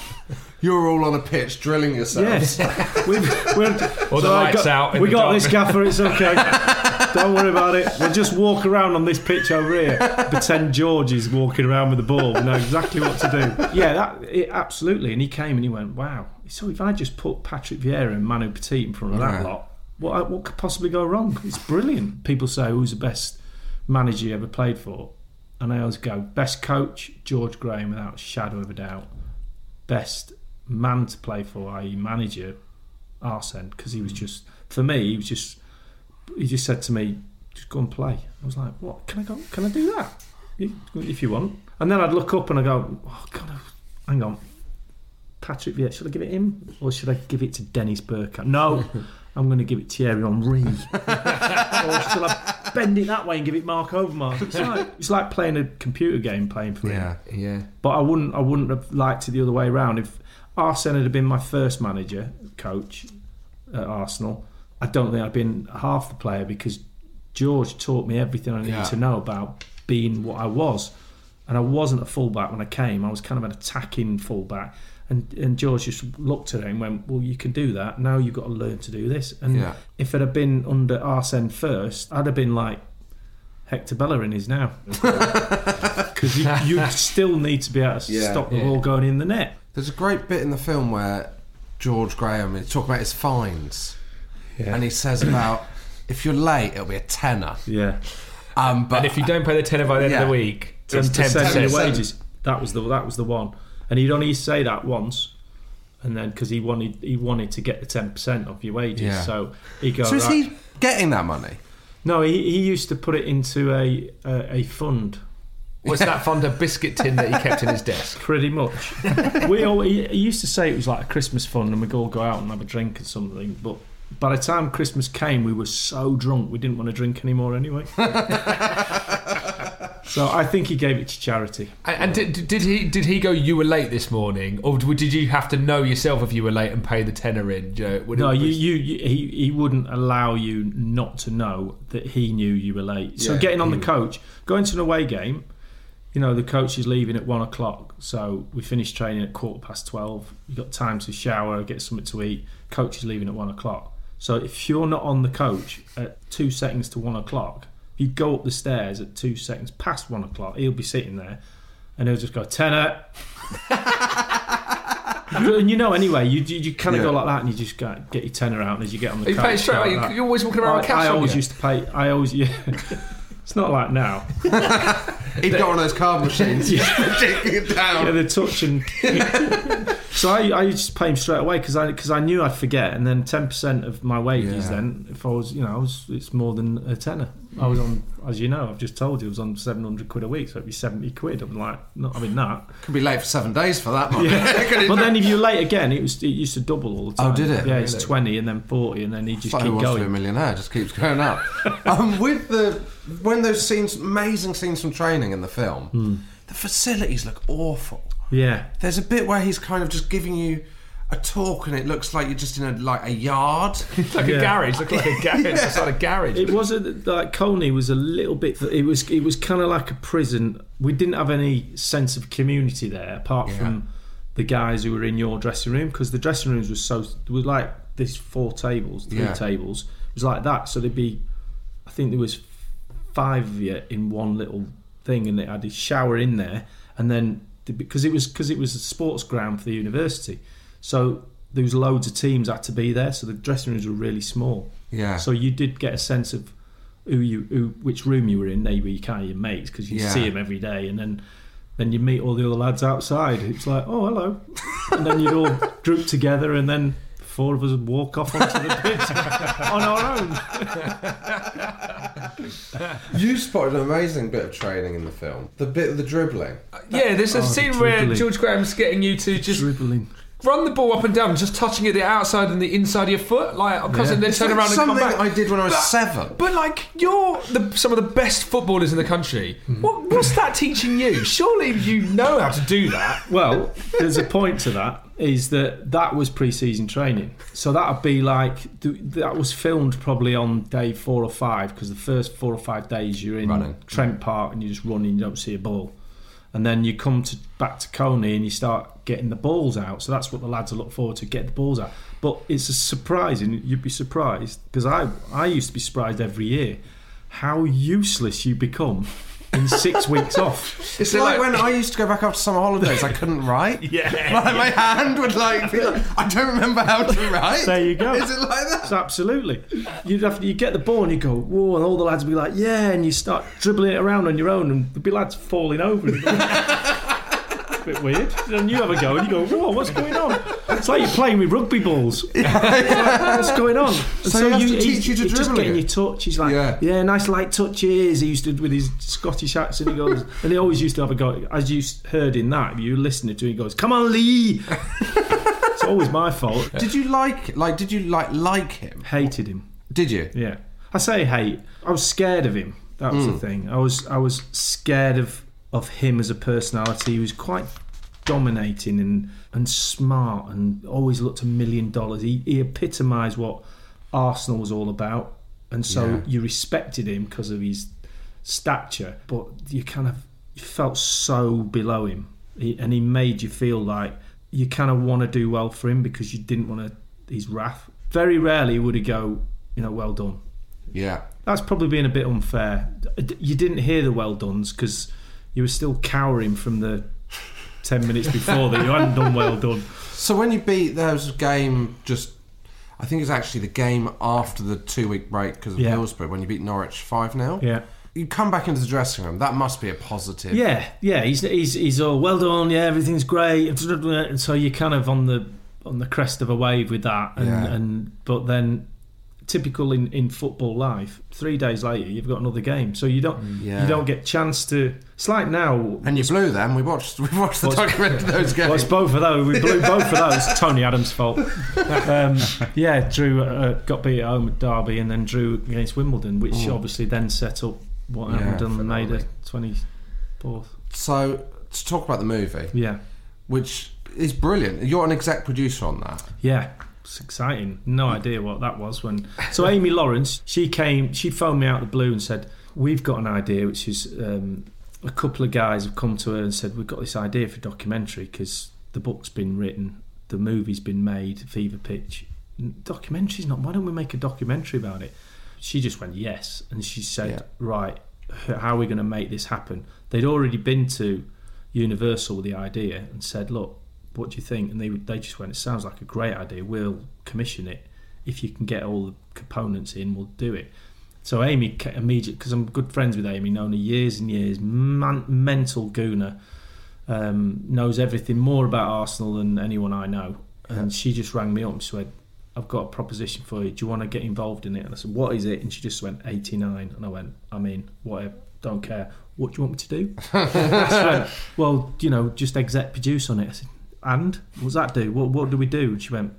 You're all on a pitch drilling yourselves. Yes. We've, we're, Or the so I lights got- out in We the got this gaffer, it's okay. Don't worry about it. We'll just walk around on this pitch over here. Pretend George is walking around with the ball. We know exactly what to do. Yeah, that it, absolutely. And he came and he went, wow. So if I just put Patrick Vieira and Manu Petit in front of that Yeah. lot, what, what could possibly go wrong? It's brilliant. People say, who's the best manager you ever played for? And I always go, best coach, George Graham, without a shadow of a doubt. Best man to play for, i.e., manager, Arsene, because he was hmm. just, for me, he was just, he just said to me, just go and play. I was like, what? Can I go? Can I do that? If you want. And then I'd look up and I go, oh, God, hang on. Patrick Vieira, should I give it him or should I give it to Dennis Bergkamp? No, [LAUGHS] I'm going to give it Thierry Henry. [LAUGHS] or should I bend it that way and give it Marc Overmars? It's like, [LAUGHS] it's like playing a computer game playing for him. Yeah. Yeah. But I wouldn't I wouldn't have liked it the other way around. If Arsene had been my first manager, coach at Arsenal, I don't think I'd been half the player because George taught me everything I needed Yeah. to know about being what I was. And I wasn't a fullback when I came. I was kind of an attacking fullback. And, and George just looked at it and went, Well, you can do that. Now you've got to learn to do this. And Yeah. if it had been under Arsene first, I'd have been like Hector Bellerin is now. [LAUGHS] Because you, you still need to be able to Yeah. stop the Yeah. ball going in the net. There's a great bit in the film where George Graham is talking about his fines, and he says about if you're late, it'll be a tenner. Yeah. Um, but and if you don't pay the tenner by the end of the week, ten it's ten percent of percent. your wages. That was the that was the one, and he'd only say that once, and then because he wanted he wanted to get the ten percent of your wages, Yeah. so he goes. so is right. he getting that money? No, he, he used to put it into a a, a fund. What's that fond of biscuit tin that he kept in his desk? [LAUGHS] Pretty much. we all, he, he used to say it was like a Christmas fund, and we'd all go out and have a drink or something. But by the time Christmas came, we were so drunk we didn't want to drink anymore anyway. [LAUGHS] so I think he gave it to charity. And, and did, did he did he go? You were late this morning, or did you have to know yourself if you were late and pay the tenner in? Joe? Would No, you, you, you he, he wouldn't allow you not to know that he knew you were late. So Yeah, getting on the would. coach, going to an away game, you know, the coach is leaving at one o'clock. So we finished training at quarter past twelve. You got time to shower, get something to eat. Coach is leaving at one o'clock. So if you're not on the coach at two seconds to one o'clock, if you go up the stairs at two seconds past one o'clock, he'll be sitting there, and he'll just go tenner. [LAUGHS] and you know, anyway, you you, you kind of Yeah. go like that, and you just go, get your tenner out, and as you get on the You pay straight away. like. You're always walking around with I, cash I always you. used to pay. I always [LAUGHS] yeah. it's not like now. [LAUGHS] He'd got one of those card machines, taking it down. Yeah, the touch and so I, I used to pay him straight away because I because I knew I'd forget, and then ten percent of my wages. Yeah. Then if I was, you know, I was it's more than a tenner. I was on, as you know, I've just told you, I was on seven hundred quid a week, so it'd be seventy quid. I'm like, not having that. Could be late for seven days for that money. Yeah. [LAUGHS] but then if you're late again, it was it used to double all the time. Oh, did it? Yeah, it's twenty and then forty, and then he just keep Wants to Be a going. Millionaire just keeps going up. [LAUGHS] um, with the when those scenes, amazing scenes from training in the film, Hmm. the facilities look awful. Yeah, There's a bit where he's kind of just giving you a talk, and it looks like you're just in a like a yard. [LAUGHS] It's like Yeah. a garage. Look like a garage. It's like a garage. It wasn't like Colney was a little bit. It was it was kind of like a prison. We didn't have any sense of community there, apart Yeah. from the guys who were in your dressing room, because the dressing rooms was so there was like this four tables, three Yeah. tables. It was like that. So there'd be, I think there was five of you in one little thing, and they had a shower in there, and then because it was because it was a sports ground for the university, so there was loads of teams had to be there. So the dressing rooms were really small. Yeah. So you did get a sense of who you, who, which room you were in. They were your kind of your mates because you Yeah. see them every day, and then then you meet all the other lads outside. It's like, oh hello, [LAUGHS] and then you'd all group together, and then four of us would walk off onto the pitch [LAUGHS] on our own. you spotted an amazing bit of training in the film. The bit of the dribbling. Yeah, there's a Oh, scene where. George Graham's getting you to just Dribbling. Run the ball up and down, just touching it the outside and the inside of your foot, like because Yeah. and then It's turn like around and come something back. I did when I was But- seven. But like you're the, some of the best footballers in the country. Hmm. What, what's that teaching you? Surely you know how to do that. Well, there's a point to that. Is that that was pre-season training? So that'd be like that was filmed probably on day four or five because the first four or five days you're in Running. Trent Park and you're just running, you don't see a ball, and then you come to back to Colney and you start getting the balls out. So that's what the lads look forward to get the balls out. But it's a surprising. You'd be surprised because I I used to be surprised every year how useless you become in six weeks off. It's like, when I used to go back after summer holidays, I couldn't write. [LAUGHS] Yeah. Like my hand would like be like, I don't remember how to write. There you go. Is it like that? So absolutely. You'd have you get the ball and you go, whoa, and all the lads would be like, yeah, and you start dribbling it around on your own, and there'd be lads falling over. [LAUGHS] a bit weird. Then you have a go and you go, whoa, what's going on? It's like you're playing with rugby balls. [LAUGHS] What's going on? So he to he's- teach you to he's just dribble getting your touch. He's like, Yeah. yeah. nice light touches. He used to with his Scottish accent. He goes, [LAUGHS] and he always used to have a go. As you heard in that, if you listening to, him, he goes, "Come on, Lee." [LAUGHS] it's always my fault. Did you like like did you like like him? Hated him. Did you? Yeah, I say hate. I was scared of him. That was the hmm. thing. I was I was scared of of him as a personality. He was quite dominating and and smart and always looked a million dollars. He he epitomised what Arsenal was all about, and so Yeah. you respected him because of his stature, but you kind of you felt so below him, he, and he made you feel like you kind of want to do well for him because you didn't want to his wrath. Very rarely would he go, you know, well done. Yeah. That's probably being a bit unfair. You didn't hear the well dones because you were still cowering from the ten minutes before that you hadn't done well done. So when you beat there was a game just I think it's actually the game after the two week break because of Yeah. Hillsborough when you beat Norwich five 0 Yeah. You come back into the dressing room. That must be a positive. Yeah, yeah, he's he's he's all well done. Yeah, everything's great. And so you're kind of on the on the crest of a wave with that, and, Yeah. and but then typical in, in football life, three days later you've got another game, so you don't Yeah. you don't get chance to. It's like now. And you blew them. We watched. [LAUGHS] We watched the documentary of those games. Well, it's both of those. We blew [LAUGHS] both of those. Tony Adams' fault. Um, yeah, Drew uh, got beat at home at Derby and then drew against Wimbledon, which Mm. obviously then set up what Yeah, happened on May the twenty fourth. So to talk about the movie, Yeah. which is brilliant. You're an exec producer on that. Yeah, it's exciting. No idea what that was when. So Amy Lawrence, she came, she phoned me out of the blue and said, "We've got an idea," which is um, a couple of guys have come to her and said, "We've got this idea for a documentary because the book's been written, the movie's been made, Fever Pitch. Documentary's not. Why don't we make a documentary about it?" She just went yes, and she said, "Right, how are we going to make this happen?" They'd already been to Universal with the idea and said, "Look, what do you think?" And they they just went, "It sounds like a great idea. We'll commission it if you can get all the components in. We'll do it." So Amy immediately, because I'm good friends with Amy, known her years and years, man, mental gooner, um, knows everything more about Arsenal than anyone I know. And she just rang me up and she said, I've got a proposition for you. Do you want to get involved in it? And I said, What is it? And she just went, 89. And I went, I mean, whatever, don't care. What do you want me to do? [LAUGHS] went, well, you know, just exec produce on it. I said, And? What does that do? What, what do we do? And she went,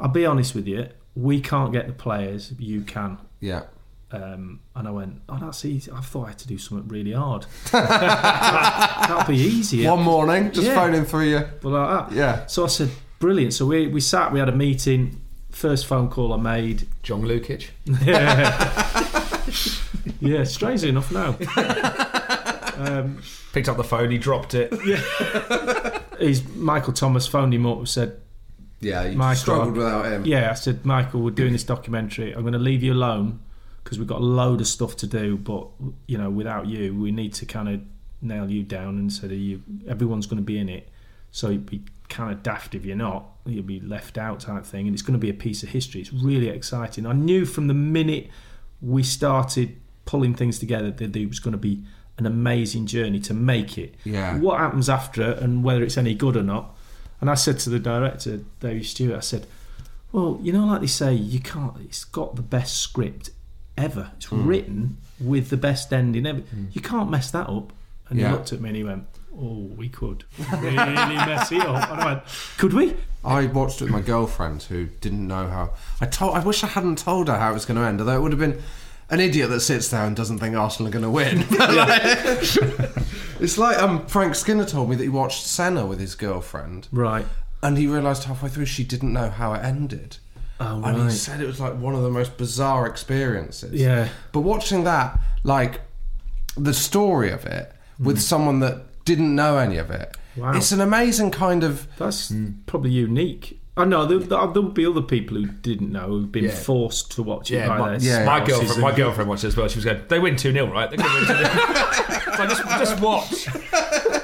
I'll be honest with you, we can't get the players, you can. Yeah. Um, and I went, oh, that's easy. I thought I had to do something really hard. [LAUGHS] That'll be easy. One morning, just Yeah. phoning through you. But like that. Yeah. So I said, brilliant. So we, we sat, we had a meeting. First phone call I made. John Lukic. Yeah. [LAUGHS] yeah, strangely enough now. [LAUGHS] Um, Picked up the phone, he dropped it. He's Michael Thomas phoned him up and said, Yeah, you Michael, struggled without him. Yeah, I said, Michael, we're doing this documentary. I'm going to leave you alone because we've got a load of stuff to do. But you know, without you, we need to kind of nail you down and said, you, everyone's going to be in it. So it'd be kind of daft if you're not. You'll be left out type thing, and it's going to be a piece of history. It's really exciting. I knew from the minute we started pulling things together that it was going to be an amazing journey to make it. Yeah. What happens after it and whether it's any good or not. And I said to the director, David Stewart, I said, well, you know, like they say, you can't. It's got the best script ever. It's Mm. written with the best ending ever. You can't mess that up. And Yeah. he looked at me and he went, "Oh, we could [LAUGHS] really mess it up." And I went, "Could we?" I watched it with my girlfriend who didn't know how. I told. I wish I hadn't told her how it was going to end. Although it would have been an idiot that sits there and doesn't think Arsenal are going to win. [LAUGHS] [LAUGHS] it's like um, Frank Skinner told me that he watched Senna with his girlfriend, Right. and he realised halfway through she didn't know how it ended. Oh, right. And he said it was like one of the most bizarre experiences. Yeah. But watching that, like the story of it with someone that didn't know any of it, Hmm. Wow. it's an amazing kind of. That's probably unique. I know there, there will be other people who didn't know who've been Yeah. forced to watch it Yeah, by my, their my spouses girlfriend. My and- girlfriend watched it as well. She was going, "They win two 0 right? They're going to win two 0 [LAUGHS] so just, just watch." [LAUGHS]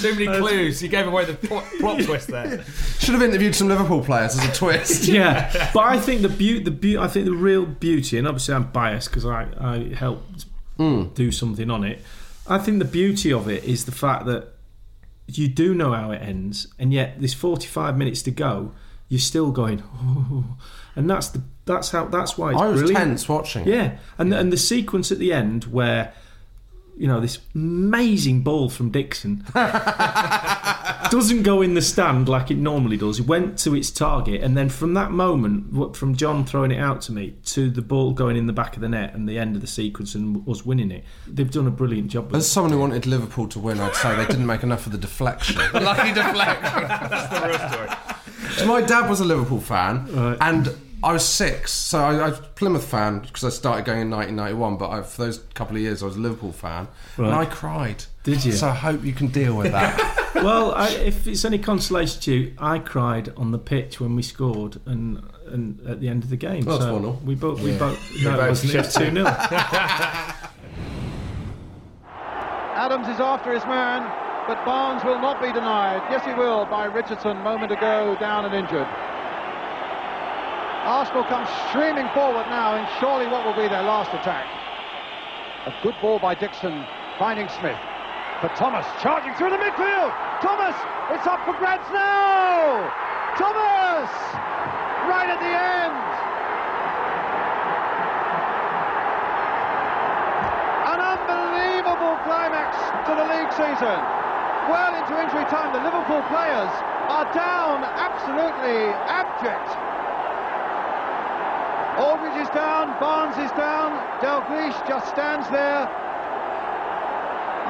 Too many clues. You gave away the plot, plot twist there. Should have interviewed some Liverpool players as a twist. [LAUGHS] yeah, but I think the beauty, the beauty, I think the real beauty, and obviously I'm biased because I, I helped hmm. do something on it. I think the beauty of it is the fact that you do know how it ends, and yet there's 45 minutes to go. You're still going, oh, [LAUGHS] and that's the that's how that's why it's I was brilliant. tense watching. Yeah, and and the sequence at the end where you know this amazing ball from Dixon [LAUGHS] doesn't go in the stand like it normally does. It went to its target, and then from that moment, what- from John throwing it out to me to the ball going in the back of the net and the end of the sequence and us winning it, they've done a brilliant job. With As someone who wanted Liverpool to win, I'd say they didn't make enough of the deflection. [LAUGHS] Lucky deflection. That's the real story. So my dad was a Liverpool fan, and I was six, so I, I was a Plymouth fan because I started going in 1991. But I, for those couple of years, I was a Liverpool fan, and Right. I cried. Did you? So I hope you can deal with that. [LAUGHS] well, I, if it's any consolation to you, I cried on the pitch when we scored, and and at the end of the game. Well, it's so 1-0. we both we Yeah. both We [LAUGHS] no, both it wasn't. It was two 0 [LAUGHS] Adams is after his man, but Barnes will not be denied. Yes, he will by Richardson moment ago, down and injured. Arsenal come streaming forward now in surely what will be their last attack. A good ball by Dixon, finding Smith. For Thomas, charging through the midfield. Thomas, it's up for grabs now. Thomas, right at the end. An unbelievable climax to the league season. Well into injury time, the Liverpool players are down, absolutely abject. Aldridge is down, Barnes is down, Dalglish just stands there.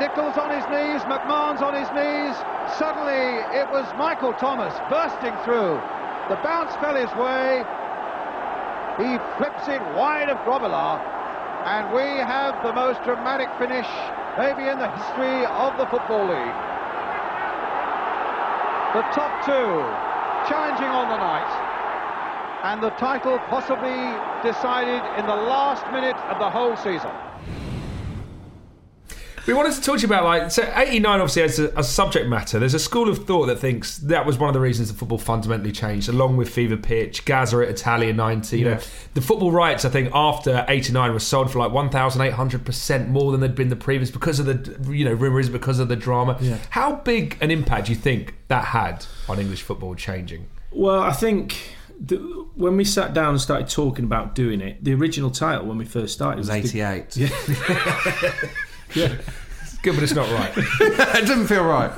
Nicol's on his knees, McMahon's on his knees. Suddenly it was Michael Thomas bursting through. The bounce fell his way. He flips it wide of Grobbelaar. And we have the most dramatic finish maybe in the history of the Football League. The top two challenging on the night. And the title possibly decided in the last minute of the whole season. We wanted to talk to you about like so 89 obviously as a, a subject matter. There's a school of thought that thinks that was one of the reasons that football fundamentally changed, along with Fever Pitch, Gaza at Italia 90. You know, the football rights I think after 89 was sold for like 1,800 percent more than they'd been the previous because of the you know rumours because of the drama. Yeah. How big an impact do you think that had on English football changing? Well, I think the, when we sat down and started talking about doing it, the original title when we first started was the- 88. yeah. [LAUGHS] [LAUGHS] yeah. It's good, but it's not right. [LAUGHS] it didn't feel right.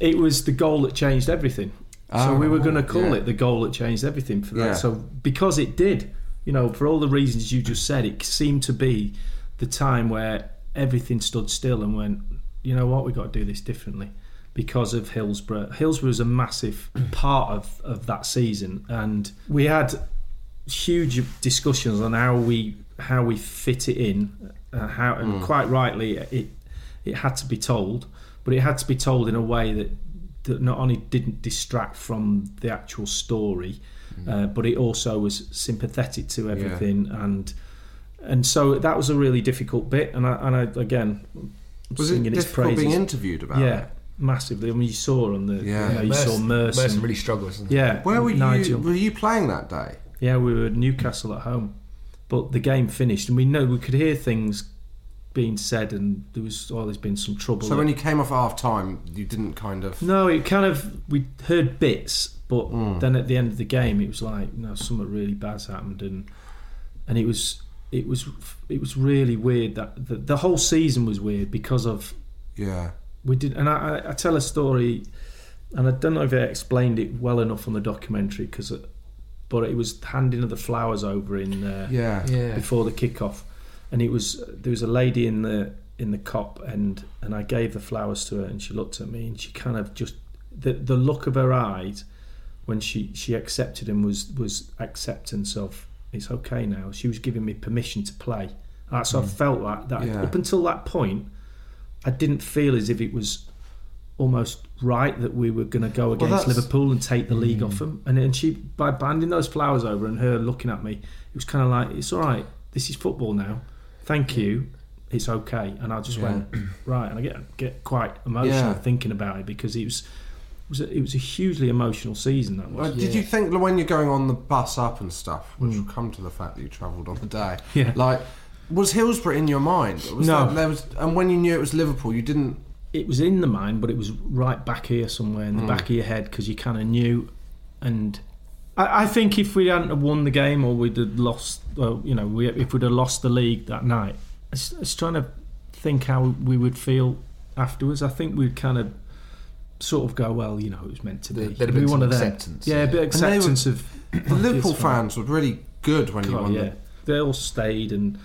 It was the goal that changed everything. so Oh, we were going to call yeah. it the goal that changed everything for that. Yeah. So because it did, you know, for all the reasons you just said, it seemed to be the time where everything stood still and went, you know what, we've got to do this differently because of Hillsborough. Hillsborough was a massive part of, of that season, and we had huge discussions on how we how we fit it in, uh, how and Mm. quite rightly it it had to be told, but it had to be told in a way that that not only didn't distract from the actual story, uh, but it also was sympathetic to everything and. And so that was a really difficult bit, and I, and I again Was it difficult being interviewed about yeah, it? Massively. I mean, you saw on the Yeah. you, know, you Merson- saw Merson. Merson really struggled. Yeah, Where were Nigel. you? Were you playing that day? Yeah, we were at Newcastle at home, but the game finished, and we know we could hear things being said, and there was oh, there's been some trouble. So when you came off half time, you didn't kind of. no, it kind of we heard bits, but Mm. then at the end of the game, it was like no, something really bad's happened, and and it was it was it was really weird that the, the whole season was weird because of Yeah. We did, and I, I- I tell a story, and I don't know if I explained it well enough on the documentary because, but it was handing of the flowers over in uh, Yeah. Yeah. before the kickoff, and it was there was a lady in the in the Kop and and I gave the flowers to her and she looked at me and she kind of just the the look of her eyes when she she accepted him was was acceptance of it's okay now. She was giving me permission to play. Uh, so I Mm. felt that that Yeah. up until that point, I didn't feel as if it was almost right that we were going to go against that's- Liverpool and take the league off them. And then she, by banding those flowers over and her looking at me, it was kind of like, it's all right. This is football now. Thank you. It's okay. And I just Yeah. went [CLEARS THROAT] right, and I get get quite emotional Yeah. thinking about it because it was it was a, it was a hugely emotional season. That Uh, was. Did you think that when you're going on the bus up and stuff, which Mm. will come to the fact that you travelled on the day, [LAUGHS] Yeah. like was Hillsborough in your mind? Was No. that- there was, and when you knew it was Liverpool, you didn't. it was in the mind, but it was right back here somewhere in the Mm. back of your head because you kind of knew. And I, I think if we hadn't have won the game or we'd have lost, well, you know, we, if we'd have lost the league that night, I was, I was trying to think how we would feel afterwards. I think we'd kind of sort of go, well, you know, it was meant to be. There'd have We been one of them. acceptance, Yeah, a bit of And were- acceptance of The Liverpool fans were really good when you won. yeah, the- they all stayed and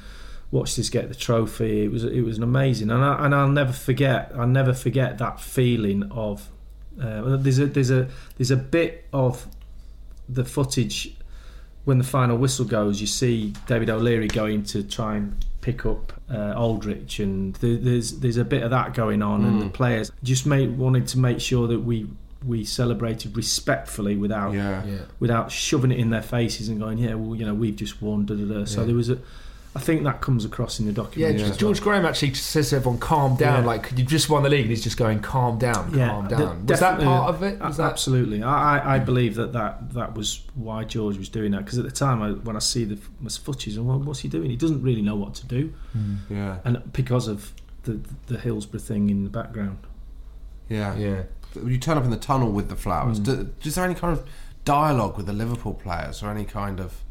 watched us get the trophy. It was it was an amazing, and I, and I'll never forget. I'll never forget that feeling of. Uh, there's a there's a there's a bit of the footage when the final whistle goes, you see David O'Leary going to try and pick up uh, Aldridge, and th- there's there's a bit of that going on, and the Mm. players just made wanted to make sure that we we celebrated respectfully without Yeah. Yeah. without shoving it in their faces and going, yeah, well, you know, we've just won. Da, da, da. So Yeah. there was a, I think that comes across in the Yeah, documentary. as well. George Graham actually says to everyone, calm down. Yeah. Like, you just won the league, and he's just going, calm down, calm de- down. Was that part of it? Was A- that... Absolutely. I, I, I believe that, that that was why George was doing that because at the time I, when I see the f- my footage and well, what's he doing? He doesn't really know what to do, Yeah. and because of the the Hillsborough thing in the background. Yeah. Yeah. You turn up in the tunnel with the flowers. Mm. Do, is there any kind of dialogue with the Liverpool players or any kind of.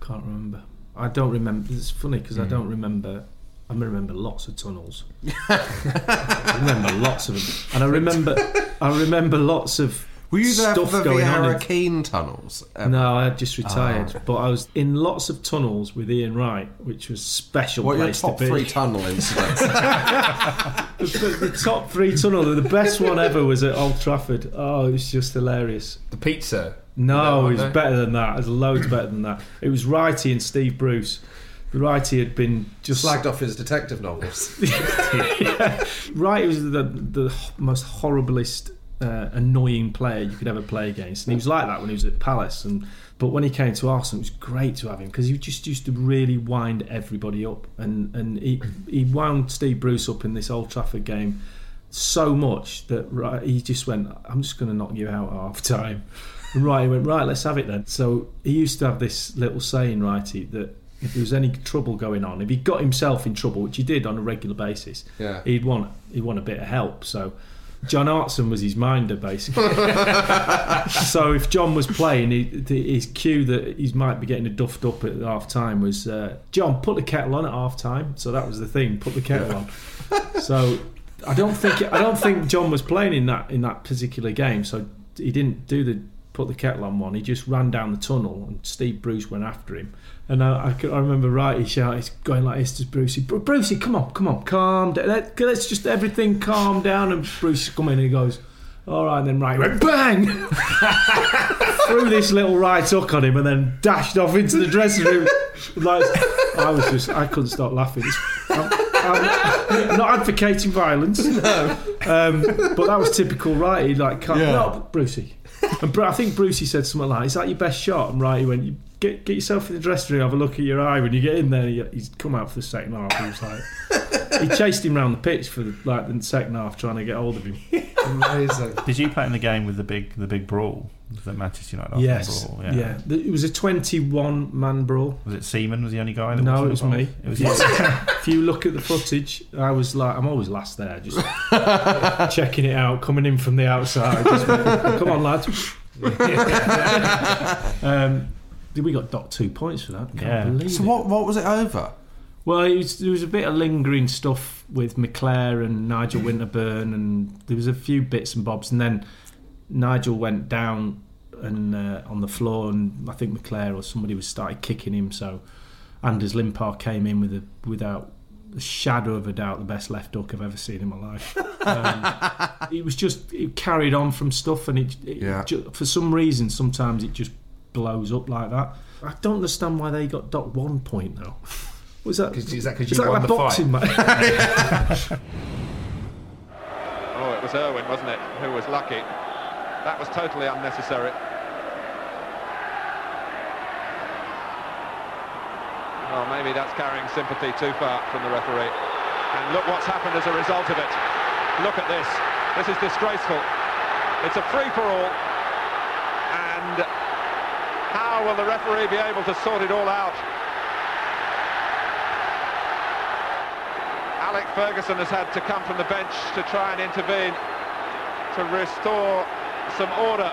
Can't remember. I don't remember. It's funny because I Mm. don't remember. I remember lots of tunnels. I remember lots of them, and I remember I remember lots of. Were you there stuff for the going on Vieira tunnels? ever? No, I had just retired, Ah. but I was in lots of tunnels with Ian Wright, which was special. What are your place top to be. three [LAUGHS] tunnel incidents? the, the top three tunnel, the best one ever was at Old Trafford. Oh, it was just hilarious. The pizza. No, one it was better than that. It was loads better than that. It was Righty and Steve Bruce. Righty had been just Slagged off his detective novels. [LAUGHS] yeah. Wright was the the most horriblest, uh, annoying player you could ever play against, and he was like that when he was at Palace. And but when he came to Arsenal, it was great to have him because he just used to really wind everybody up, and and he he wound Steve Bruce up in this Old Trafford game so much that right, he just went, "I'm just going to knock you out half time." And Righty went, "Right, let's have it then." So he used to have this little saying, Righty, that if there was any trouble going on, if he got himself in trouble, which he did on a regular basis, Yeah. he'd want he'd want a bit of help. So John Hartson was his minder basically. [LAUGHS] so if John was playing, he, his cue that he might be getting a duffed up at half time was uh, John put the kettle on at half time. So that was the thing, put the kettle on. [LAUGHS] So I don't think I don't think John was playing in that in that particular game. So he didn't do the put the kettle on one. He just ran down the tunnel, and Steve Bruce went after him. And I, I, I remember right, he shouted, going like this to Brucey. "Bru- Brucey, come on, come on, calm down. Let, let's just everything calm down. And Bruce come in and he goes, all right. And then right, went bang, [LAUGHS] threw this little right hook on him, and then dashed off into the dressing room. Like I was just, I couldn't stop laughing. I'm, I'm, not advocating violence, [LAUGHS] um, but that was typical right. He like, can't, Yeah. no, Brucey. [LAUGHS] And Bru- I think Brucey said something like, "Is that your best shot?" And right, he went, you "Get get yourself in the dressing room, have a look at your eye when you get in there." He, he's come out for the second half. He was like, [LAUGHS] he chased him round the pitch for the, like the second half, trying to get hold of him. [LAUGHS] Amazing. Did you play in the game with the big the big brawl? The Manchester United Arsenal Yes, brawl? yeah. It was a twenty-one man brawl. Was it Seaman was the only guy? That No, wasn't it was me. It was Yeah. [LAUGHS] if you look at the footage, I was like, I'm always last there, just [LAUGHS] checking it out, coming in from the outside. Just, Come on, lads. [LAUGHS] um, we got docked two points for that. Can't Yeah. believe So it. what? What was it over? Well, it was, there was a bit of lingering stuff with McClair and Nigel Winterburn, and there was a few bits and bobs, and then Nigel went down and uh, on the floor, and I think McClair or somebody was started kicking him. So Anders Limpar came in with a without a shadow of a doubt the best left hook I've ever seen in my life. [LAUGHS] Um, it was just it carried on from stuff, and it, it Yeah. ju- for some reason sometimes it just blows up like that. I don't understand why they got docked one point though. Was that? 'Cause- is that 'cause is you that won like the boxing fight? match? [LAUGHS] Oh, it was Irwin, wasn't it, who was lucky. That was totally unnecessary. Well, maybe that's carrying sympathy too far from the referee. And look what's happened as a result of it. Look at this. This is disgraceful. It's a free-for-all. And how will the referee be able to sort it all out? Alec Ferguson has had to come from the bench to try and intervene to restore some order.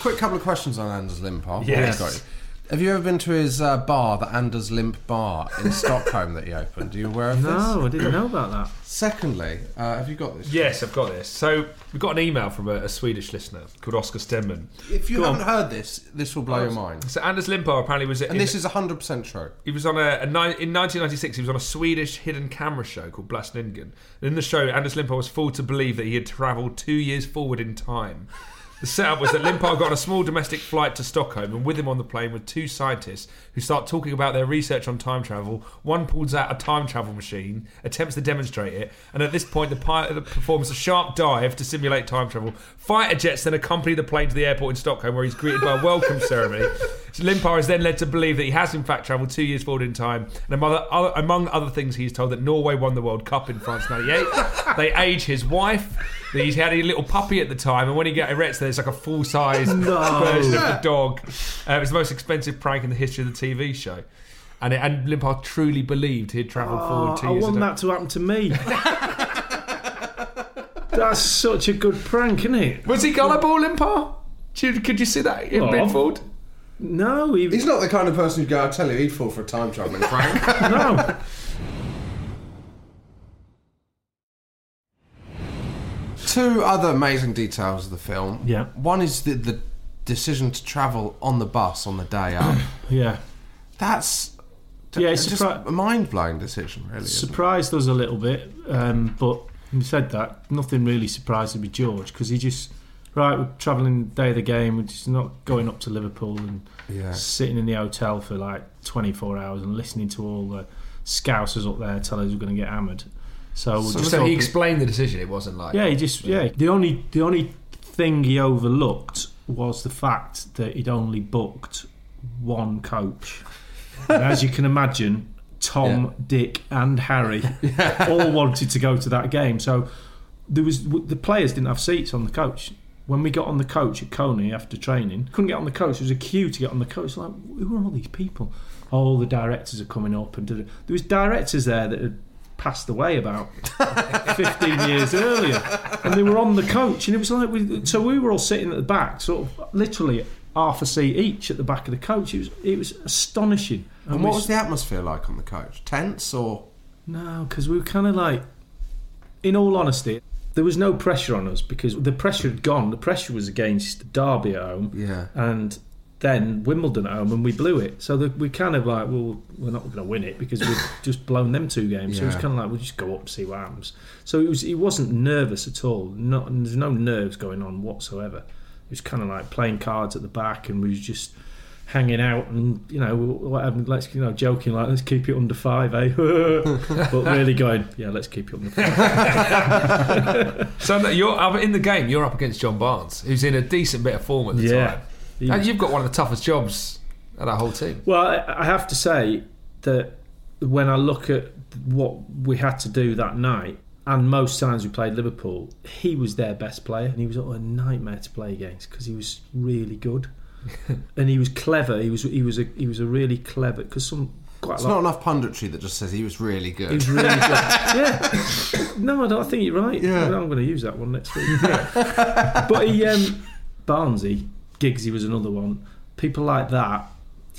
Quick couple of questions on Anders Limpar. Yes. Got you. Have you ever been to his uh, bar, the Anders Limp Bar in [LAUGHS] Stockholm that he opened? Are you aware of this? no, I didn't know about that. Secondly, uh, have you got this? Yes, I've got this. So we got an email from a, a Swedish listener called Oscar Stenman. If you Go haven't heard this, this will blow your mind. So Anders Limpar apparently was And in- this is 100% true. He was on a, a ni- in 1996. He was on a Swedish hidden camera show called Blåsningen. And in the show, Anders Limpar was fooled to believe that he had travelled two years forward in time. The setup was that Limpar got on a small domestic flight to Stockholm, and with him on the plane were two scientists who start talking about their research on time travel. One pulls out a time travel machine, attempts to demonstrate it, and at this point, the pilot performs a sharp dive to simulate time travel. Fighter jets then accompany the plane to the airport in Stockholm, where he's greeted by a welcome ceremony. So Limpar is then led to believe that he has in fact travelled two years forward in time, and among other, among other things, he's told that Norway won the World Cup in France '98. they age his wife. That he had a little puppy at the time, and when he got erected, there's like a full size [LAUGHS] No. version of the dog. Uh, it was the most expensive prank in the history of the TV show. And, it, and Limpar truly believed he'd travelled Oh, forward two I years want ago. that to happen to me. That's such a good prank, isn't it? Was he gullible, Limpar? Could you, could you see that in Oh. Bedford? No, he, He's not the kind of person who'd go, I tell you, he'd fall for a time travelling prank. [LAUGHS] no. Two other amazing details of the film. Yeah. One is the, the decision to travel on the bus on the day up. [COUGHS] Yeah. That's Yeah, it's just surpri- a mind blowing decision, really. surprised us a little bit, um, but having said that, nothing really surprised me George because he just right. We're travelling the day of the game. We're just not going up to Liverpool and Yeah. sitting in the hotel for like 24 hours and listening to all the scousers up there tell us we're going to get hammered. So, So, just so he explained the decision. It wasn't like yeah, he just yeah. The only the only thing he overlooked was the fact that he'd only booked one coach. And as you can imagine, Tom, Dick, and Harry [LAUGHS] all wanted to go to that game. So there was the players didn't have seats on the coach. When we got on the coach at Colney after training, couldn't get on the coach. There was a queue to get on the coach. Like, who are all these people? All the directors are coming up, and there was directors there that had passed away about [LAUGHS] 15 years earlier, and they were on the coach, and it was like we, so we were all sitting at the back, sort of literally half a seat each at the back of the coach. It was it was astonishing. And we what was the atmosphere like on the coach? Tense or? no, because we were kind of like, in all honesty, there was no pressure on us because the pressure had gone. The pressure was against Derby at home, Yeah. and then Wimbledon at home, and we blew it. So the, we kind of like, well, we're not going to win it because we've [LAUGHS] just blown them two games. So it was kind of like, we'll just go up and see what happens. So it was, he wasn't nervous at all. Not, there's no nerves going on whatsoever. It was kind of like playing cards at the back, and we was just hanging out and you know whatever let's you know joking like let's keep it under five eh [LAUGHS] but really going yeah let's keep it under five [LAUGHS] So you're in the game. You're up against John Barnes, who's in a decent bit of form at the Yeah. time. He- And you've got one of the toughest jobs of that whole team. Well, I I have to say that when I look at what we had to do that night, and most times we played Liverpool, he was their best player, and he was a nightmare to play against because he was really good, [LAUGHS] and he was clever. He was he was a he was a really clever because some quite It's lot. not enough punditry that just says he was really good. He was really good. [LAUGHS] yeah. No, I, don't, I think you're right. Yeah. I'm going to use that one next week. Yeah. [LAUGHS] but he, um, Barnesy, Giggsy was another one. People like that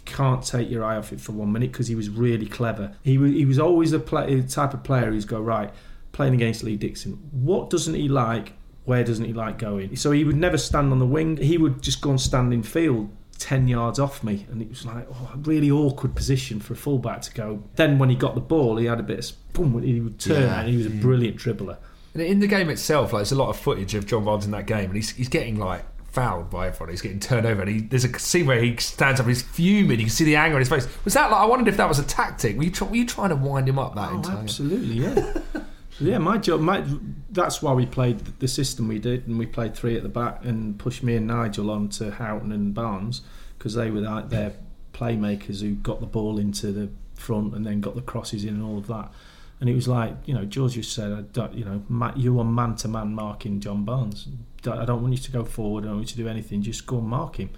can't take your eye off it for one minute because he was really clever. He was, he was always the play, the type of player who's go right playing against Lee Dixon. What doesn't he like? Where doesn't he like going? So he would never stand on the wing. He would just go and stand in field. 10 yards off me and it was like oh, a really awkward position for a fullback to go then when he got the ball he had a bit of boom he would turn Yeah. and he was a mm. brilliant dribbler And in the game itself, like there's a lot of footage of John Barnes in that game, and he's he's getting like fouled by everyone. He's getting turned over, and he, there's a scene where he stands up, he's fuming. You can see the anger on his face. Was that like? I wondered if that was a tactic. Were you, try, were you trying to wind him up that Oh, entire? absolutely, yeah. [LAUGHS] yeah, my job. My, that's why we played the system we did, and we played three at the back and pushed me and Nigel on to Houghton and Barnes because they were like their playmakers who got the ball into the front and then got the crosses in and all of that. And it was like, you know, George just said, you know, you are man to man marking John Barnes. I don't want you to go forward. I don't want you to do anything. Just go and mark him.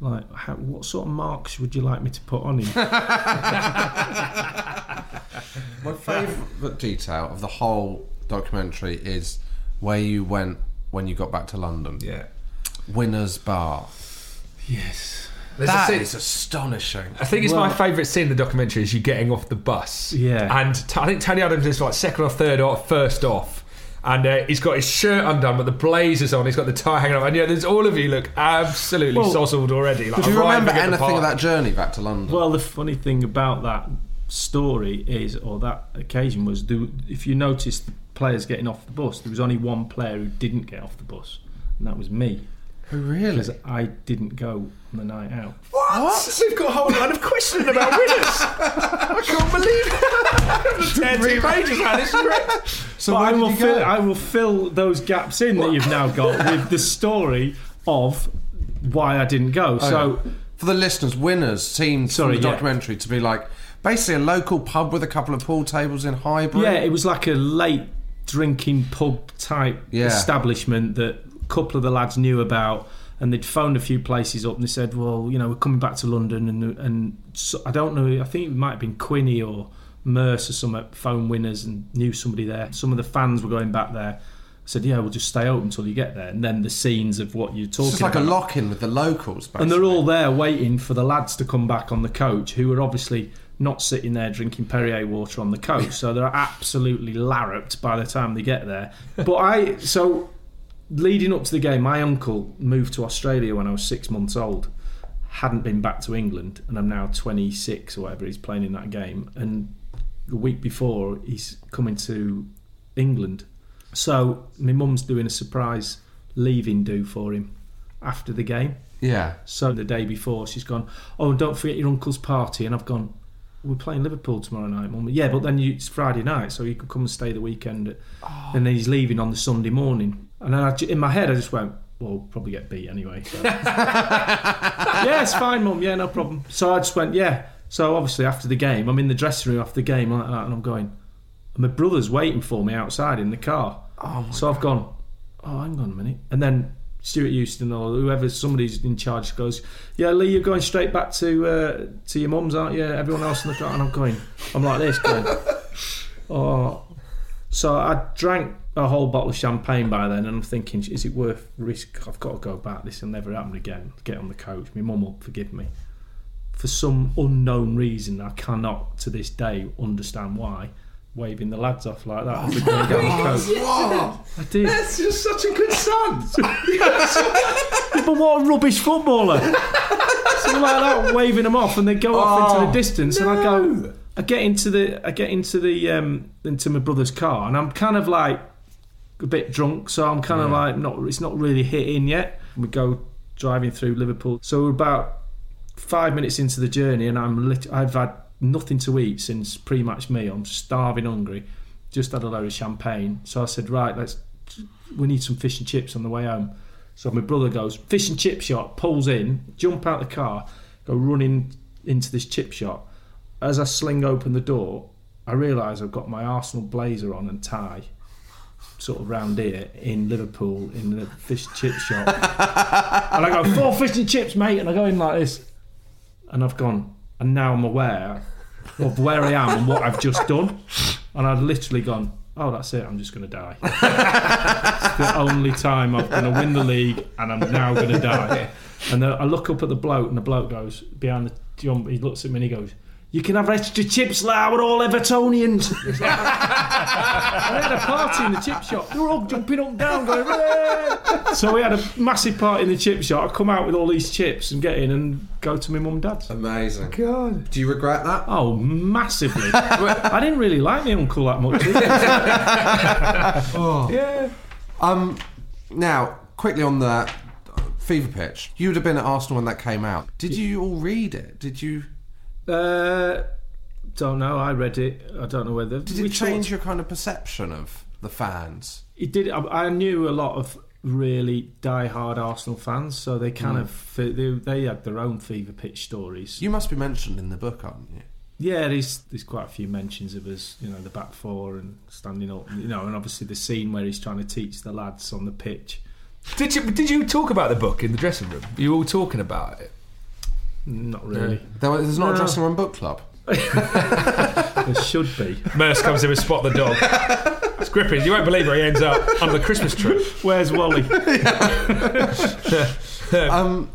Like, how, what sort of marks would you like me to put on him? [LAUGHS] My favourite detail of the whole documentary is where you went when you got back to London. Yeah. Winner's Bar. Yes. There's a That scene- is astonishing. I think it's my favourite scene in the documentary is you getting off the bus. Yeah. And t- I think Tony Adams is like second or third or first off. And uh, he's got his shirt undone, but the blazers on. He's got the tie hanging off, and yeah, there's all of you look absolutely Well, sozzled already. Like Do you remember arriving at the anything of that journey back to London? Well, the funny thing about that story is, or that occasion was, there, if you noticed the players getting off the bus, there was only one player who didn't get off the bus, and that was me. Oh, really? Because I didn't go on the night out. What? We've got a whole line of questioning about winners. I can't believe it. [LAUGHS] Tear two pages out. This is great. So where I did will fill? I will fill those gaps in that you've now got [LAUGHS] with the story of why I didn't go. So for the listeners, winners seemed Sorry, from the yeah. documentary to be like basically a local pub with a couple of pool tables in Highbury. yeah, it was like a late drinking pub type Yeah. establishment that a couple of the lads knew about. And they'd phoned a few places up and they said, "Well, you know, we're coming back to London." And and so, I don't know. I think it might have been Quinny or Merce or some uh, phone winners and knew somebody there. Some of the fans were going back there. I said, "Yeah, we'll just stay open until you get there." And then the scenes of what you're talking It's like about. a lock-in with the locals. Basically. And they're all there waiting for the lads to come back on the coach, who are obviously not sitting there drinking Perrier water on the coach. [LAUGHS] so they're absolutely larruped by the time they get there. But I, so leading up to the game, my uncle moved to Australia when I was six months old, hadn't been back to England, and I'm now 26 or whatever. He's playing in that game. And the week before, he's coming to England. So my mum's doing a surprise leaving do for him after the game. Yeah. So the day before, she's gone, Oh, and don't forget your uncle's party. And I've gone, We're playing Liverpool tomorrow night, Mum. Yeah, but then you, it's Friday night, so you can come and stay the weekend. Oh. And then he's leaving on the Sunday morning. And then I, in my head, I just went, Well, we'll probably get beat anyway. So. [LAUGHS] yeah, it's fine, Mum. Yeah, no problem. So I just went, Yeah. So obviously, after the game, I'm in the dressing room after the game, and I'm going, My brother's waiting for me outside in the car. Oh so I've gone, Oh, hang on a minute. And then Stewart Houston or whoever, somebody's in charge, goes, "Yeah, Lee, you're going straight back to uh, to your mum's, aren't you? Everyone else in the car." And I'm going, I'm like this, going, [LAUGHS] "Oh." So I drank a whole bottle of champagne by then, and I'm thinking, is it worth risk? I've got to go back. This will never happen again. Get on the coach. My mum will forgive me. For some unknown reason, I cannot to this day understand why. Waving the lads off like that as they're the coach. What? I did. That's just such a good son. [LAUGHS] but what a rubbish footballer! Something like that, waving them off, and they go off into the Oh, distance, and I go, I get into the, I get into the, um, into my brother's car, and I'm kind of like a bit drunk, so I'm kind of Yeah. like not, it's not really hitting yet. We go driving through Liverpool, so we're about five minutes into the journey, and I'm lit- I've had nothing to eat since pre-match meal. I'm starving, hungry. Just had a load of champagne, so I said, right, let's. We need some fish and chips on the way home. So my brother goes fish and chip shop, pulls in, jump out the car, go running into this chip shop. As I sling open the door, I realise I've got my Arsenal blazer on and tie, sort of round here in Liverpool in the fish and chip shop. [LAUGHS] and I go four fish and chips, mate, and I go in like this, and I've gone, and now I'm aware of where I am and what I've just done, and I've literally gone. Oh, that's it. I'm just going to die. [LAUGHS] it's the only time I'm going to win the league, and I'm now going to die. And I look up at the bloke, and the bloke goes behind the jump. He looks at me and he goes, "You can have extra chips, now. We're all Evertonians." [LAUGHS] I had a party in the chip shop. They were all jumping up and down, going. "Hooray!" So we had a massive party in the chip shop. I come out with all these chips and get in and go to my mum and dad's. Amazing. God. Do you regret that? Oh, massively. I didn't really like my uncle that much. either. [LAUGHS] oh. Yeah. Um. Now, quickly on the fever pitch. You would have been at Arsenal when that came out. Did you all read it? Did you? Uh, don't know. I read it. I don't know whether. Did it change your kind of perception of the fans? It did. I, I knew a lot of really die-hard Arsenal fans, so they kind Mm. of they, they had their own fever pitch stories. You must be mentioned in the book, aren't you? Yeah, there's there's quite a few mentions of us, you know, the back four and standing up, you know, and obviously the scene where he's trying to teach the lads on the pitch. Did you did you talk about the book in the dressing room? You all talking about it? Not really. There, there's not a No. dressing room book club. There should be. Merce comes in with Spot the dog. It's gripping. You won't believe where he ends up under the Christmas tree. Where's Wally? um,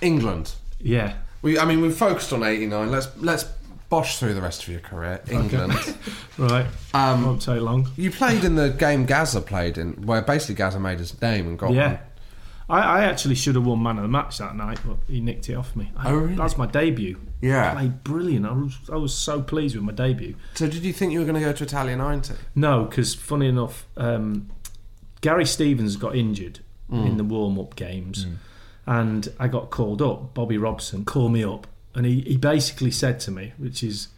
England. Yeah. We, I mean, we've focused on '89. Let's let's bosh through the rest of your career. England. [LAUGHS] right. Um, Won't take long. You played in the game Gaza played in, where basically Gaza made his name and got Yeah. one. I, I actually should have won man of the match that night, but he nicked it off me. I, Oh, really? That's my debut. Yeah. Played brilliant. I was, I was so pleased with my debut. So, did you think you were going to go to Italia '90? No, because funny enough, um, Gary Stevens got injured Mm. in the warm up games. and I got called up. Bobby Robson called me up, and he, he basically said to me, which is,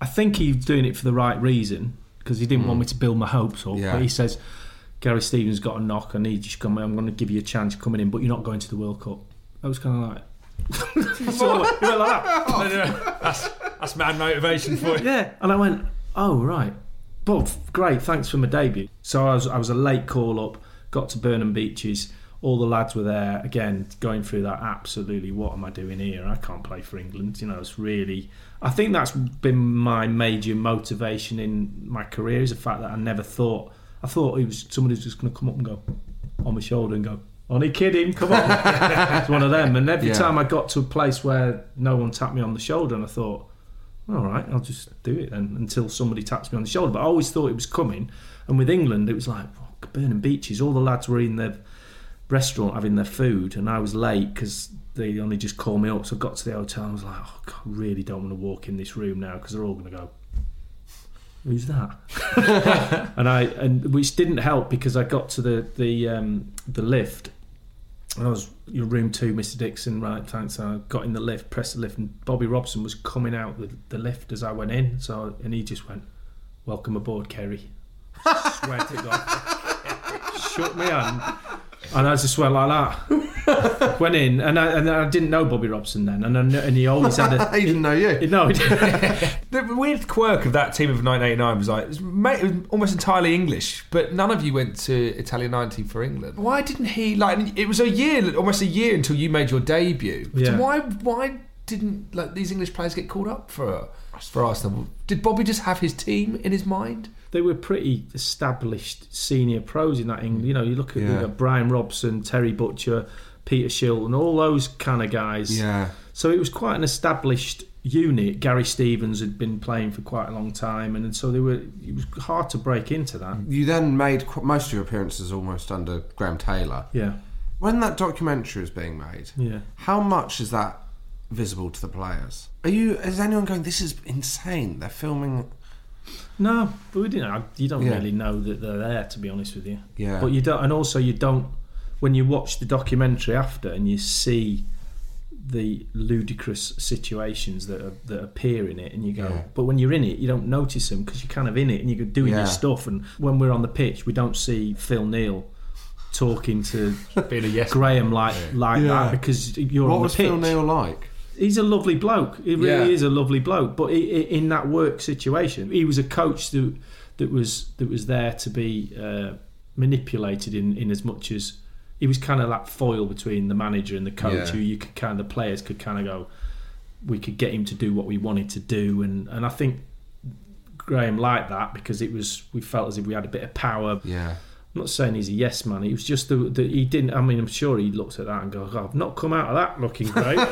I think he's doing it for the right reason because he didn't want me to build my hopes up. Yeah. But he says, Gary Stevens got a knock. I need you to come. in. I'm going to give you a chance coming in, but you're not going to the World Cup. I was kind of like. [LAUGHS] so I went- like that. [LAUGHS] No, no. That's, that's mad motivation for you. Yeah, and I went, oh right, f- great, thanks for my debut. So I was I was a late call up, got to Burnham Beeches. All the lads were there again, going through that. Absolutely, what am I doing here? I can't play for England. You know, it's really. I think that's been my major motivation in my career is the fact that I never thought. I thought it was somebody was just going to come up and go on my shoulder and go, "Only kidding, come on." [LAUGHS] it's one of them. And every Yeah. time I got to a place where no one tapped me on the shoulder, and I thought, all right, I'll just do it then until somebody taps me on the shoulder. But I always thought it was coming. And with England, it was like oh, Burnham Beeches. All the lads were in their restaurant having their food, and I was late because they only just called me up. So I got to the hotel and I was like, oh, God, I really don't want to walk in this room now because they're all going to go. Who's that? [LAUGHS] and I and which didn't help because I got to the the um, the lift and I was your room two, Mr. Dixon, right? Thanks. I got in the lift, pressed the lift, and Bobby Robson was coming out the, the lift as I went in. So and he just went, "Welcome aboard, Kerry." [LAUGHS] Swear to God, shook me hand, and I just went like that. [LAUGHS] went in, and I, and I didn't know Bobby Robson then, and I, kn- and he always had a. [LAUGHS] he didn't know you. [LAUGHS] No, he didn't. The weird quirk of that team of 1989 was like it was, ma- it was almost entirely English, but none of you went to Italia 90 for England. Why didn't he? Like it was a year, almost a year until you made your debut. So Yeah. why why didn't like these English players get called up for for Arsenal? Did Bobby just have his team in his mind? they were pretty established senior pros in that England. You know, you look at you know, Brian Robson, Terry Butcher, Peter Shilton, and all those kind of guys. Yeah. So it was quite an established unit. Gary Stevens had been playing for quite a long time, and, so they were. It was hard to break into that. You then made qu- most of your appearances almost under Graham Taylor. Yeah. When that documentary is being made, Yeah. how much is that visible to the players? Are you? Is anyone going? This is insane. They're filming. No, but we didn't. You don't Yeah. really know that they're there, to be honest with you. Yeah. But you don't, and also you don't. When you watch the documentary after and you see the ludicrous situations that are, that appear in it, and you go, Yeah. but when you're in it, you don't notice them because you're kind of in it and you're doing Yeah. your stuff. And when we're on the pitch, we don't see Phil Neal talking to [LAUGHS] Being a yes Graham like like Yeah. that because you're what on the pitch. What was. Phil Neal like? He's a lovely bloke. He really Yeah. is a lovely bloke. But i i in that work situation, he was a coach that that was that was there to be uh, manipulated in, in as much as he was kind of that foil between the manager and the coach, Yeah. who you could kind of the players could kind of go, we could get him to do what we wanted to do, and and I think Graham liked that because it was we felt as if we had a bit of power. Yeah. I'm not saying he's a yes man. He was just the, the he didn't. I mean, I'm sure he looked at that and goes, oh, "I've not come out of that looking great." [LAUGHS]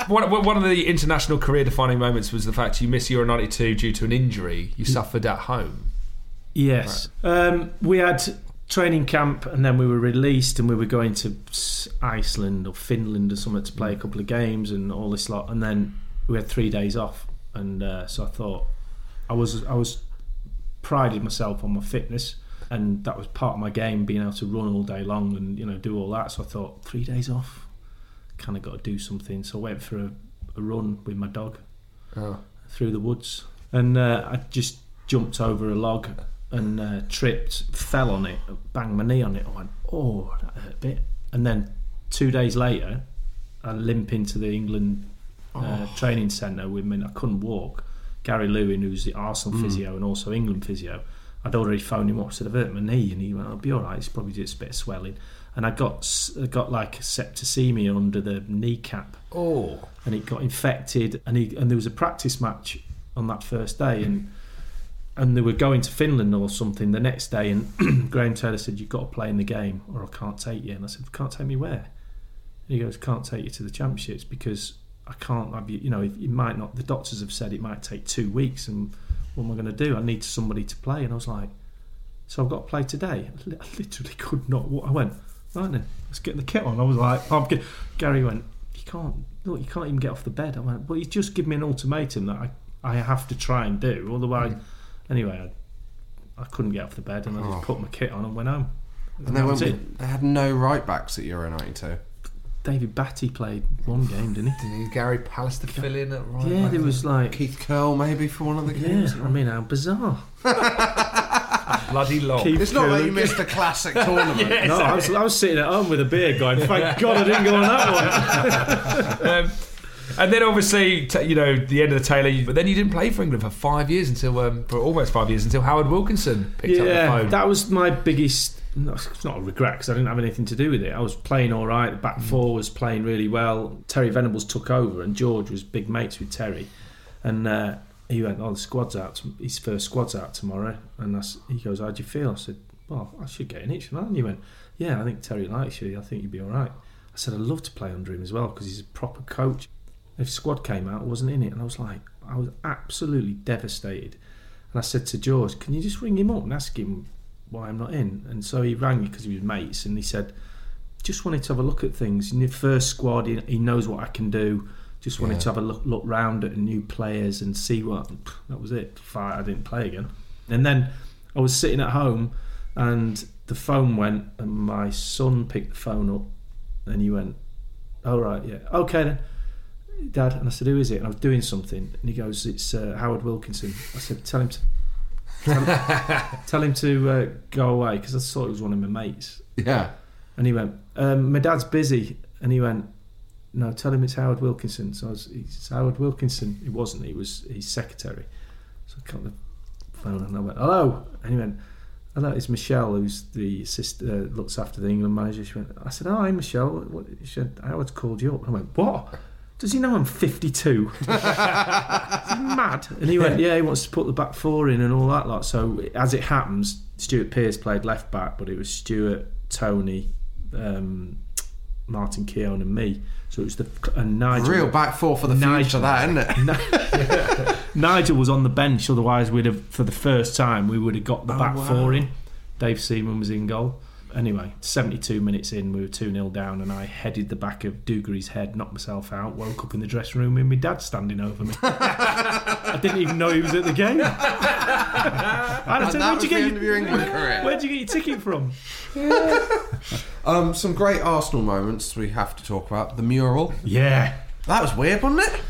[LAUGHS] One, one of the international career defining moments was the fact you missed Euro 92 due to an injury you suffered at home. Yes. Um, we had training camp and then we were released and we were going to Iceland or Finland or something to play a couple of games and all this lot. And then we had three days off. And uh, so I thought I was I was prided myself on my fitness and that was part of my game being able to run all day long and you know do all that. So I thought three days off, kind of got to do something. So I went for a, a run with my dog Oh. through the woods, and uh, I just jumped over a log and uh, tripped, fell on it, banged my knee on it. I went, oh, that hurt a bit. And then two days later, I limp into the England uh, Oh. training centre with me. I couldn't walk. Gary Lewin, who's the Arsenal Mm. physio and also England physio, I'd already phoned him up. Said I've hurt my knee, and he went, "I'll be all right. It's probably just a bit of swelling." And I got I got like septicemia under the kneecap Oh. and it got infected and he and there was a practice match on that first day and and they were going to Finland or something the next day and [CLEARS THROAT] Graham Taylor said you've got to play in the game or I can't take you. And I said can't take me where? And he goes can't take you to the championships because I can't have you you know it might not the doctors have said it might take two weeks and what am I going to do? I need somebody to play. And I was like so I've got to play today? [LAUGHS] I literally could not I went right then let's get the kit on. I was like I'm get, Gary went you can't look you can't even get off the bed. I went well he's just given me an ultimatum that I, I have to try and do otherwise anyway I, I couldn't get off the bed and I just Oh. put my kit on and went home And they, that was went, it. they had no right backs at Euro 92. David Batty played one game, didn't he? Did he Gary Palace to fill in at right? Yeah, back? there was like Keith Curle maybe for one of the yeah. games. I mean, how bizarre. [LAUGHS] bloody long. Keith It's not like Curle- you missed a classic tournament. [LAUGHS] Yeah, No, I was, I was sitting at home with a beer, going, "Thank [LAUGHS] God I didn't go on that one." um, and then obviously, t- you know, the end of the Taylor. But then you didn't play for England for five years until, um, for almost five years until Howard Wilkinson picked up the yeah, phone. that was my biggest. No, it's not a regret because I didn't have anything to do with it. I was playing all right. The back Mm. four was playing really well. Terry Venables took over, and George was big mates with Terry. And uh, he went, "Oh, the squad's out. His first squad's out tomorrow." And he goes, "How do you feel?" I said, "Well, I should get in it, shouldn't I?" And he went, "Yeah, I think Terry likes you. I think you'd be all right." I said, "I'd love to play under him as well because he's a proper coach." If squad came out, I wasn't in it, and I was like, I was absolutely devastated. And I said to George, "Can you just ring him up and ask him why I'm not in?" And so he rang me because he was mates, and he said, "Just wanted to have a look at things. In the first squad, he, he knows what I can do. Just wanted Yeah. to have a look look round at new players and see what." That was it. I didn't play again. And then I was sitting at home, and the phone went, and my son picked the phone up, and he went, "All right, yeah, okay then." Dad, and I said, "Who is it?" And I was doing something, and he goes, "It's uh, Howard Wilkinson." I said, "Tell him to tell, [LAUGHS] tell him to uh, go away," because I thought it was one of my mates. Yeah. And he went, um, "My dad's busy," and he went, "No, tell him it's Howard Wilkinson." So I was, "It's Howard Wilkinson." It wasn't. he was his secretary. So I got the phone and I went, "Hello," and he went. Hello, it's Michelle, who's the assist, uh, looks after the England manager. She went, I said, "Oh, hi, Michelle." What, she said, "Howard's called you up." I went, "What? Does he know I'm 52? [LAUGHS] Mad?" And he went, "Yeah, he wants to put the back four in and all that lot." So as it happens, Stuart Pearce played left back, but it was Stuart, Tony, um, Martin Keown, and me. So it was the and Nigel. Real back four for the future, that isn't it? [LAUGHS] [LAUGHS] Nigel was on the bench, otherwise we'd have for the first time we would have got the Oh, back wow. four in. Dave Seaman was in goal. Anyway, 72 minutes in, we were 2 0 down, and I headed the back of Dugarry's head, knocked myself out, woke up in the dressing room with my dad standing over me. I didn't even know he was at the game. [LAUGHS] I And said, "Where'd you get end your [LAUGHS] Where'd you get your ticket from? [LAUGHS] Um, some great Arsenal moments we have to talk about. The mural. Yeah. That was weird, wasn't it?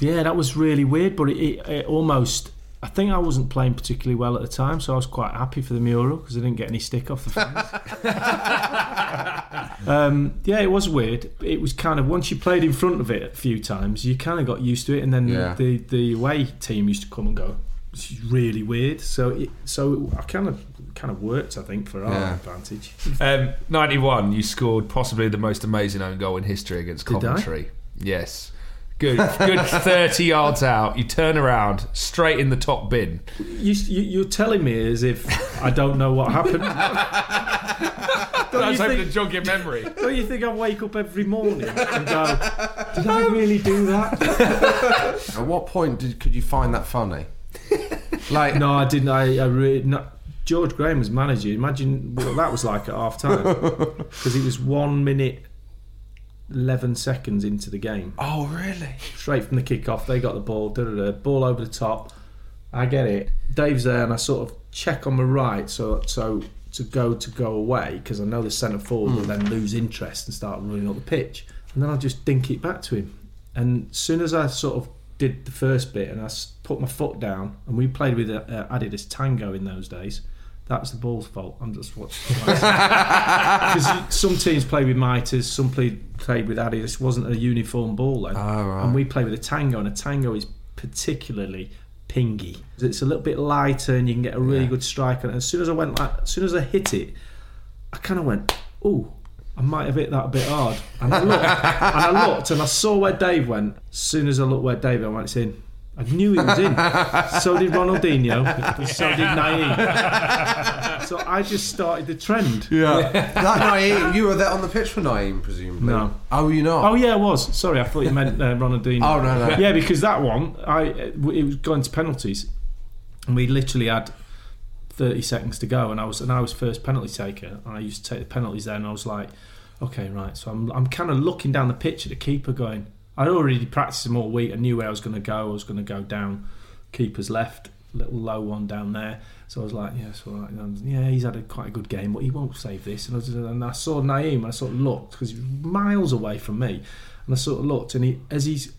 Yeah, that was really weird, but it, it, it almost. I think I wasn't playing particularly well at the time, so I was quite happy for the mural because I didn't get any stick off the fans. [LAUGHS] um, yeah, it was weird. It was kind of once you played in front of it a few times, you kind of got used to it, and then Yeah. the the away team used to come and go. This is really weird. So it, so I kind of kind of worked, I think, for our Yeah. advantage. Um, 91, you scored possibly the most amazing own goal in history against Did I? Coventry. Yes. Good, good [LAUGHS] 30 yards out. You turn around, straight in the top bin. You, you, you're telling me as if I don't know what happened. [LAUGHS] I was hoping think- to jog your memory. Don't you think I wake up every morning and go, did I [LAUGHS] really do that? At what point did could you find that funny? Like no, I didn't. I, I really no, George Graham was manager. Imagine what that was like at half time because it was one minute. 11 seconds into the game. Oh, really? Straight from the kick-off, they got the ball, da, da, da, ball over the top. I get it. Dave's there, and I sort of check on my right, so so to go to go away because I know the centre forward will Hmm. then lose interest and start running up the pitch, and then I just dink it back to him. And as soon as I sort of did the first bit and I put my foot down, and we played with uh, Adidas Tango in those days. That was the ball's fault. I'm just watching. [LAUGHS] [LAUGHS] Because some teams play with Mitres, some played played with Adidas. It wasn't a uniform ball then, ah, right. and we play with a tango, and a tango is particularly pingy. It's a little bit lighter, and you can get a really good strike And. As soon as I went, like, as soon as I hit it, I kind of went, "Oh, I might have hit that a bit hard." And I looked, and I looked, and I saw where Dave went. As soon as I looked where Dave went, I went, it's in. I knew he was in. [LAUGHS] so did Ronaldinho. [LAUGHS] so did Nayim. so I just started the trend. Yeah. that Nayim, you were there on the pitch for Nayim, presumably. No. Oh, you not? Oh yeah, I was. Sorry, I thought you meant uh, Ronaldinho. Oh, no, no. Yeah, because that one, I it was going to penalties, and we literally had thirty seconds to go, and I was and I was first penalty taker. And I used to take the penalties there, and I was like, okay, right. So I'm I'm kind of looking down the pitch at the keeper, going. I'd already practiced them all week. I knew where I was going to go. I was going to go down keeper's left. little low one down there. So I was like, yeah, so like, um, yeah, he's had a quite a good game, but he won't save this. And I, was, and I saw Nayim, and I sort of looked because he was miles away from me, and I sort of looked, and he as he's,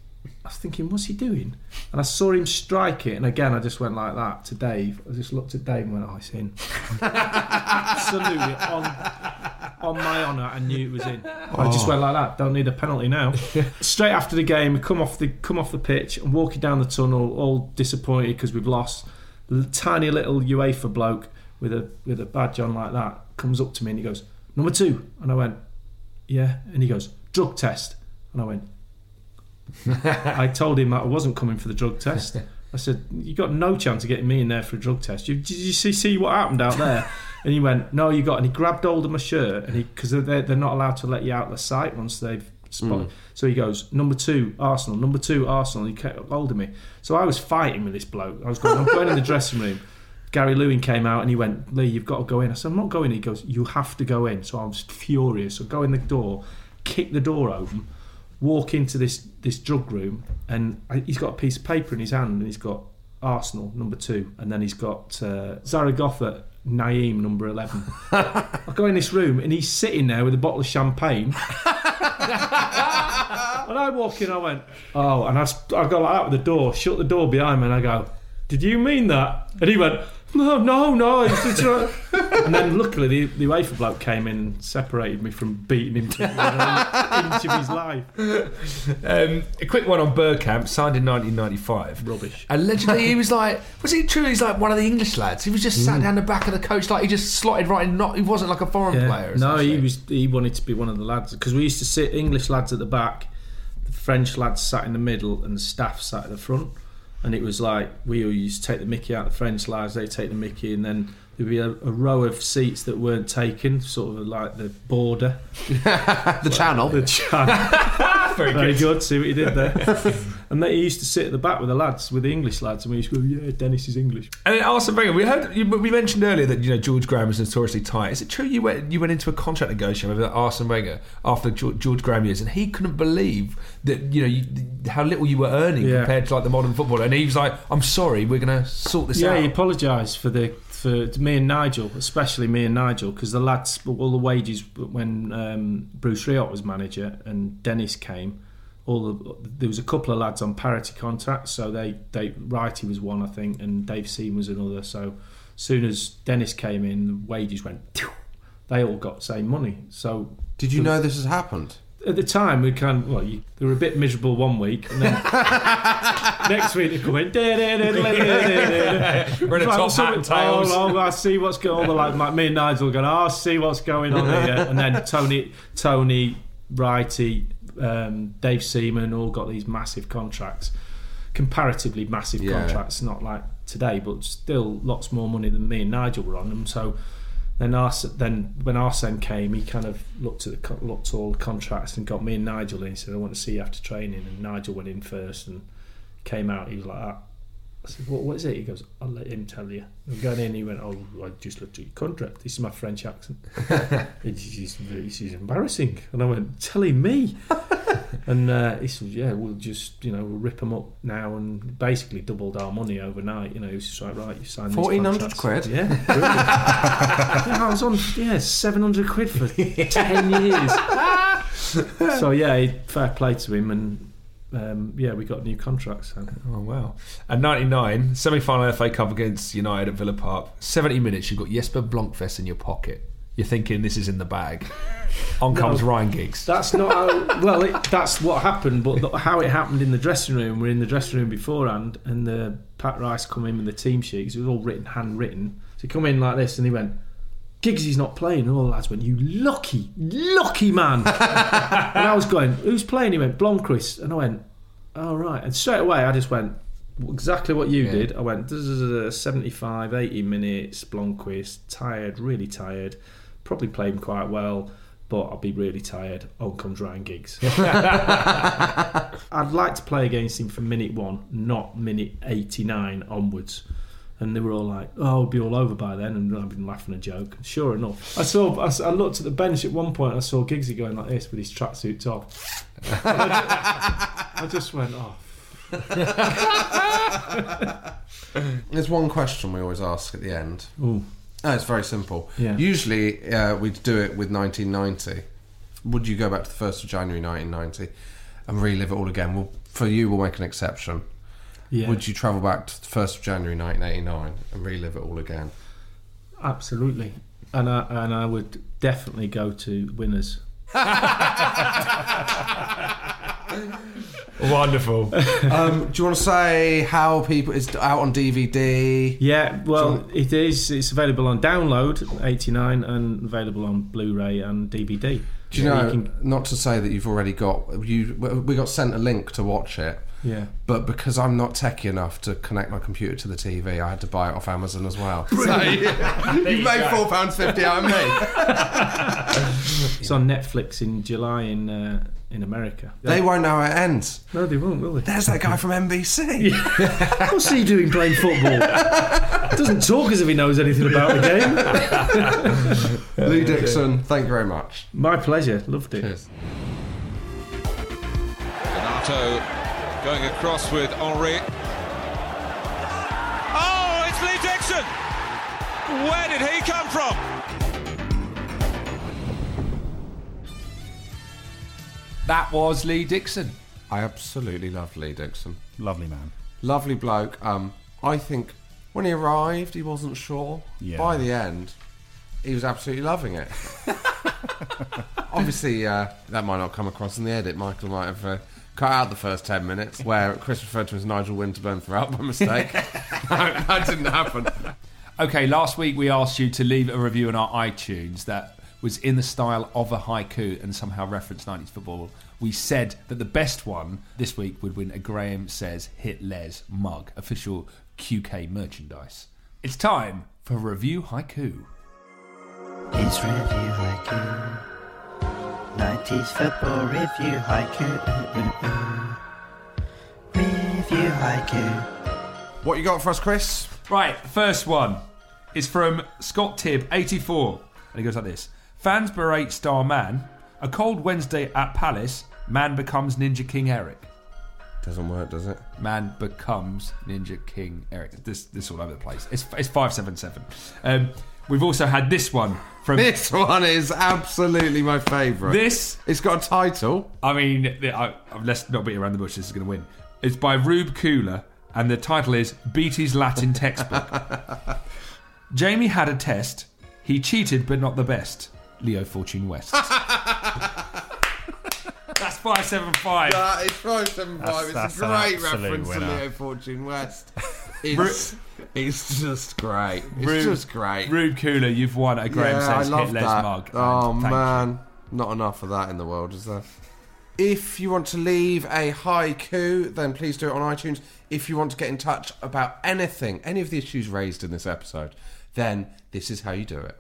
I was thinking, what's he doing? And I saw him strike it, and again, I just went like that to Dave. I just looked at Dave and went, oh, it's in. [LAUGHS] Absolutely on on my honour, I knew it was in. I just Oh. went like that. Don't need a penalty now. [LAUGHS] Straight after the game, come off the come off the pitch and walking down the tunnel, all disappointed because we've lost. Tiny little UEFA bloke with a with a badge on like that comes up to me and he goes, "Number two. and I went, "Yeah," and he goes, "Drug test," and I went. [LAUGHS] I told him that I wasn't coming for the drug test. [LAUGHS] I said, "You got no chance of getting me in there for a drug test. You, did you see, see what happened out there?" And he went, "No, you got." And he grabbed hold of my shirt, and he because they're, they're not allowed to let you out of the site once they've spotted. Mm. So he goes, "Number two, Arsenal. Number two, Arsenal." And he kept hold of me. So I was fighting with this bloke. I was going, "I'm going in the dressing room." Gary Lewin came out and he went, Lee, you've got to go in. I said, I'm not going in. He goes, You have to go in. So I was furious. So go in the door, kick the door open, walk into this this drug room, and I, he's got a piece of paper in his hand, and he's got Arsenal number two, and then he's got uh, Zaragoza Nayim number eleven. I go in this room, and he's sitting there with a bottle of champagne. [LAUGHS] and I walk in, I went, oh, and I go like that with the door, shut the door behind me, and I go, did you mean that? And he went, no, no, no. It's, it's [LAUGHS] not." and then luckily the, the UEFA bloke came in and separated me from beating him to of his life. Um, a quick one on Bergkamp, signed in 1995. Rubbish. Allegedly, he was like, was it true? He's like one of the English lads. He was just sat Mm. down the back of the coach, like he just slotted right in. Not he wasn't like a foreign player. No, he was. He wanted to be one of the lads because we used to sit English lads at the back, the French lads sat in the middle, and the staff sat at the front. And it was like we all used to take the Mickey out. Of the French lives, they take the Mickey, and then there'd be a, a row of seats that weren't taken, sort of like the border, [LAUGHS] the channel, the channel. [LAUGHS] Very Very good. good. See what you did there. [LAUGHS] and they he used to sit at the back with the lads, with the English lads, and we used to go, "Yeah, Dennis is English." And then Arsene Wenger, we heard you, we mentioned earlier that you know George Graham was notoriously tight. Is it true you went you went into a contract negotiation with Arsene Wenger after George, George Graham years, and he couldn't believe that you know you, how little you were earning Yeah. compared to like the modern footballer, and he was like, "I'm sorry, we're going to sort this yeah, out." Yeah, he apologised for the for me and Nigel, especially me and Nigel, because the lads, all the wages when um, Bruce Rioch was manager and Dennis came, all the, there was a couple of lads on parity contracts, so they they Wrighty was one I think, and Dave Seam was another. So soon as Dennis came in, the wages went. phew, They all got the same money. So Did you know this has happened? At the time, we kind of, well, you, they were a bit miserable one week, and then [LAUGHS] next week they come in. We're in a top hat and tails. Oh, oh, I see what's going on. Like, like me and Nigel going, oh, I see what's going on here. And then Tony, Tony, Wrighty, um, Dave Seaman all got these massive contracts, comparatively massive Yeah. contracts, not like today, but still lots more money than me and Nigel were on them. So then then when Arsene came, he kind of looked at the co- looked all the contracts and got me and Nigel in. He said, "I want to see you after training." And Nigel went in first and came out. He was like that. I said, what, what is it? He goes, I'll let him tell you. And going in, he went, oh, I just looked at your contract. This is my French accent. it's, it's, it's embarrassing. And I went, telling me? [LAUGHS] and uh, he said, yeah, we'll just, you know, we'll rip them up now and basically doubled our money overnight. You know, he was just like, right, you signed these 1400 quid? Yeah. yeah, [LAUGHS] I was on, yeah, 700 quid for [LAUGHS] 10 years. so, yeah, he- fair play to him. And um, yeah, we got new contracts. So. Oh wow! And '99 semi-final FA Cup against United at Villa Park. 70 minutes. You've got Jesper Blomqvist in your pocket. You're thinking this is in the bag. [LAUGHS] On comes Ryan Giggs. That's not how. Well, it, that's what happened, but the, how it happened in the dressing room. We're in the dressing room beforehand, and the Pat Rice come in with the team sheet 'cause it was all written, handwritten. So he come in like this, and he went, "Giggsy's not playing." And all the lads went, "You lucky, lucky man." [LAUGHS] and I was going, "Who's playing?" He went, "Blomqvist," and I went, "Oh right." And straight away, I just went. Exactly what you Yeah. did. I went "Zzz, 75, 80 minutes, Blomqvist, tired, really tired. Probably played him quite well, but I'll be really tired. On comes Ryan Giggs. [LAUGHS] I'd like to play against him from minute one, not minute 89 onwards. And they were all like, "Oh, I'll be all over by then," and I've been laughing a joke. Sure enough, I saw—I looked at the bench at one point. I saw Giggsy going like this with his tracksuit top. I, [LAUGHS] ju- I just went, "Oh, There's one question we always ask at the end. Ooh. Oh, it's very simple. Yeah. Usually uh, we'd do it with 1990. Would you go back to the 1st of January 1990 and relive it all again? Well, for you, we'll make an exception. Yeah. Would you travel back to the 1st of January 1989 and relive it all again? Absolutely. And I, and I would definitely go to winners. [LAUGHS] Wonderful. um, do you want to say how people it's out on DVD? Yeah, well, it is. It's available on download, 89, and available on Blu-ray and DVD. Do you So know? can- not to say that you've already got you. We got sent a link to watch it. Yeah. But because I'm not techie enough to connect my computer to the TV, I had to buy it off Amazon as well. [LAUGHS] So Brilliant. you, There you you made go. four pounds fifty out of me. [LAUGHS] It's on Netflix in July in uh, in America. They won't know how it ends. No, they won't, will they? There's that guy from NBC. [LAUGHS] What's he doing playing football? Doesn't talk as if he knows anything about the game. Lee Dixon, thank you very much. My pleasure. Loved it. Donato going across with Henri. Oh, it's Lee Dixon! Where did he come from? That was Lee Dixon. I absolutely love Lee Dixon. Lovely man. Lovely bloke. Um, I think when he arrived, he wasn't sure. Yeah. By the end, he was absolutely loving it. [LAUGHS] Obviously, uh, that might not come across in the edit. Michael might have uh, cut out the first ten minutes where Chris referred to him as Nigel Winterburn throughout by mistake. [LAUGHS] [LAUGHS] that didn't happen. Okay, last week we asked you to leave a review on our iTunes that was in the style of a haiku and somehow referenced 90s football. We said that the best one this week would win a Graham Says Hit Les mug, official QK merchandise. It's time for Review Haiku. It's review haiku. 90s football review haiku. Review haiku. What you got for us, Chris? Right, first one is from Scott Tibb, 84. And he goes like this Fans berate star man. A cold Wednesday at Palace, man becomes Ninja King Eric. Doesn't work, does it? Man becomes Ninja King Eric. This this all over the place. It's it's five seven seven. Um, we've also had this one from This one is absolutely my favourite. This it's got a title. I mean, the- I, I- let's not beat around the bush. This is going to win. It's by Rube Cooler, and the title is Beatty's Latin Textbook. [LAUGHS] Jamie had a test. He cheated, but not the best. Leo Fortune West. [LAUGHS] That's five seven five. That is 575. That's- it's that's a an great absolute reference to. Leo Fortune West. [LAUGHS] It's, it's just great. It's Rube- just great. Rube Cooler, you've won a Graham yeah, Says I love Hit Les that. mug. Oh and thank man, not enough of that in the world, is there? If you want to leave a haiku, then please do it on iTunes. If you want to get in touch about anything, any of the issues raised in this episode, then this is how you do it.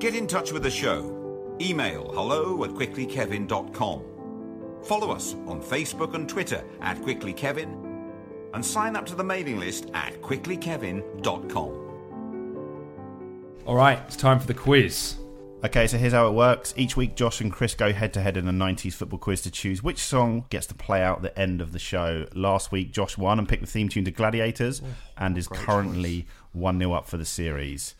Get in touch with the show. Email hello at quicklykevin.com. Follow us on Facebook and Twitter at quicklykevin and sign up to the mailing list at quicklykevin.com. All right, it's time for the quiz. Okay, so here's how it works. Each week, Josh and Chris go head to head in a 90s football quiz to choose which song gets to play out the end of the show. Last week, Josh won and picked the theme tune to Gladiators oh, and is currently 1 0 up for the series.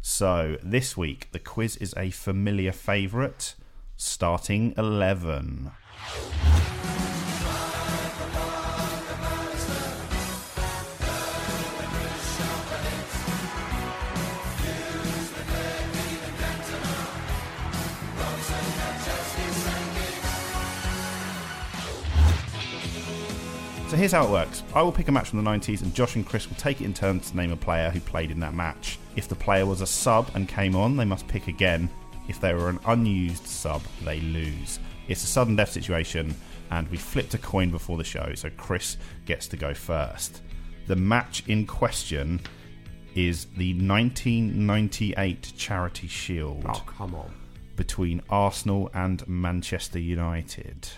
So this week, the quiz is a familiar favourite, starting 11. Here's how it works. I will pick a match from the 90s, and Josh and Chris will take it in turns to name a player who played in that match. If the player was a sub and came on, they must pick again. If they were an unused sub, they lose. It's a sudden death situation, and we flipped a coin before the show, so Chris gets to go first. The match in question is the 1998 Charity Shield. Oh, come on. Between Arsenal and Manchester United.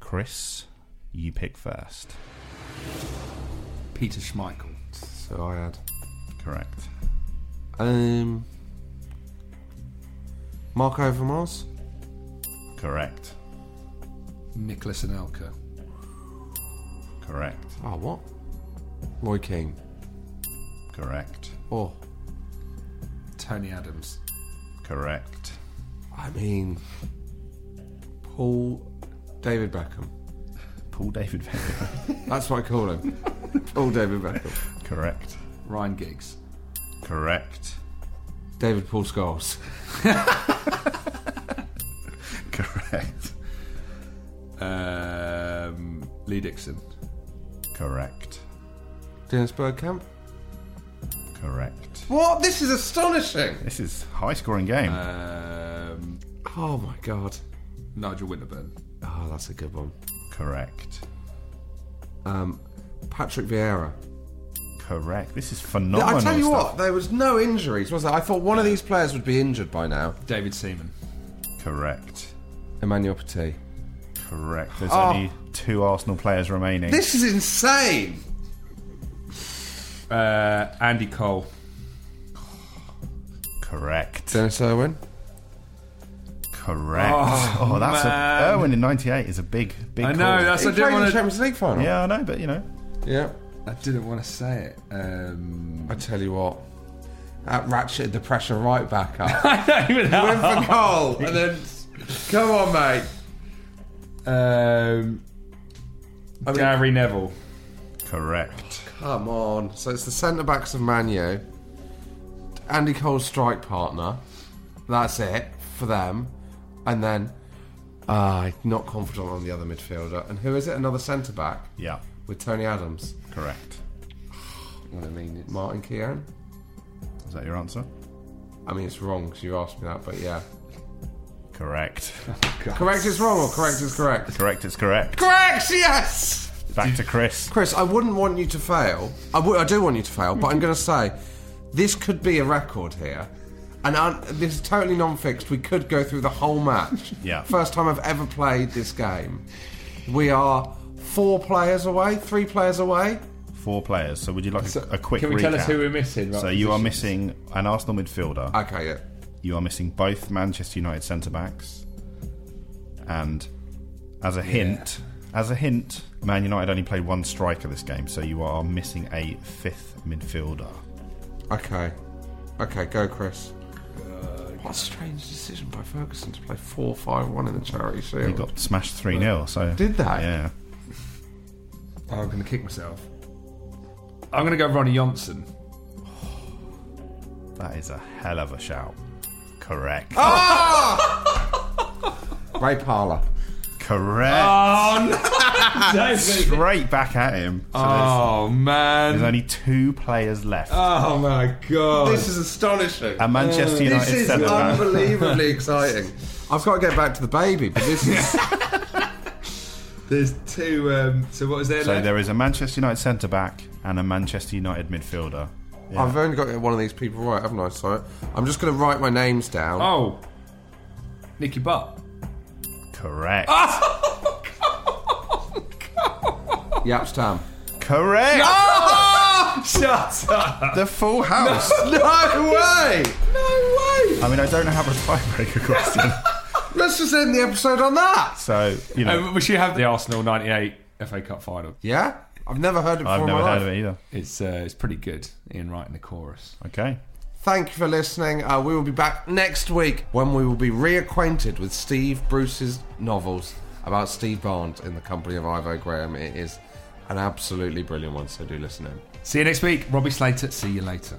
Chris, you pick first. Peter Schmeichel. So I had. Correct. Um, Marco Overmars? Correct. Nicolas Anelka. Correct. Oh, what? Roy Keane. Correct. Oh, Tony Adams. Correct. I mean, Paul David Beckham. Paul David Beckham. [LAUGHS] That's what I call him. Paul David Beckham. Correct. Ryan Giggs. Correct. David Paul Scholes. [LAUGHS] Correct. Um, Lee Dixon. Correct. Dennis Bergkamp. Correct. What? This is astonishing. This is high scoring game. Um, Oh my god. Nigel Winterburn. Oh, that's a good one. Correct. Um, Patrick Vieira. Correct. This is Yeah, phenomenal. I tell you stuff. what, there was no injuries, was there? I thought one of these players would be injured by now. David Seaman. Correct. Emmanuel Petit. Correct. There's Oh. only two Arsenal players remaining. This is insane. Uh, Andy Cole. Correct. Denis Irwin. Correct. Oh, Oh, that's man. a Irwin in '98 is a big, big. I know, call. that's- He I didn't played in wanna- the Champions League final. Yeah, I know, but you know, Yeah. I didn't want to say it. Um, I tell you what, that ratcheted the pressure right back up. [LAUGHS] I don't even he went for [LAUGHS] goal, [LAUGHS] and then come on, mate. Um, I mean- Gary Neville. correct. Come on. So it's the centre backs of Manu. Andy Cole's strike partner. That's it for them. And then, uh, not confident on the other midfielder. And who is it? Another centre back Yeah, with Tony Adams. correct. What I mean, it's Martin Keown. Is that your answer? I mean, it's wrong because you asked me that, but yeah. Correct. [LAUGHS] Correct is wrong or correct is correct? Correct is correct. Correct, yes! Back to Chris. Chris, I wouldn't want you to fail. I would- I do want you to fail, but I'm going to say this could be a record here. And un- this is totally non fixed. We could go through the whole match. [LAUGHS] Yeah. First time I've ever played this game. We are four players away, three players away. Four players. So would you like a, a quick Can we recap? tell us who we're missing? So you are missing an Arsenal midfielder. Okay, yeah. You are missing both Manchester United centre backs. And as a hint, as a hint, Man United only played one striker this game, so you are missing a fifth midfielder. Okay. Okay, go, Chris. Uh, what a strange decision by Ferguson to play 4 5 1 in the Charity Shield. He got smashed 3 0, so. Did that? Yeah. Oh, I'm going to kick myself. I'm going to go Ronny Johnsen. That is a hell of a shout. Correct. Ah! [LAUGHS] Ray Parlour. Correct. Oh, no! David. Straight back at him. So oh, there's, man. there's only two players left. Oh, my God. This is astonishing. A Manchester United This is centre back. unbelievably [LAUGHS] exciting. I've got to get back to the baby, but this is. [LAUGHS] There's two. Um, so what is there So left? there is a Manchester United centre back and a Manchester United midfielder. Yeah. I've only got one of these people right, haven't I? So I'm just going to write my names down. Oh. Nicky Butt. Correct. [LAUGHS] Jaap Stam. Correct. [LAUGHS] Shut up. The full house. [LAUGHS] No way! No way! I mean, I don't have a tiebreaker question. [LAUGHS] Let's just end the episode on that. So, you know, Uh, we should have the Arsenal 98 FA Cup final. Yeah? I've never heard of it before I've in never my heard life. of it either. It's uh, it's pretty good. Ian writing the chorus. Okay. Thank you for listening. Uh, we will be back next week when we will be reacquainted with Steve Bruce's novels about Steve Barnes in the company of Ivo Graham. It is an absolutely brilliant one, so do listen in. See you next week. Robbie Slater. See you later.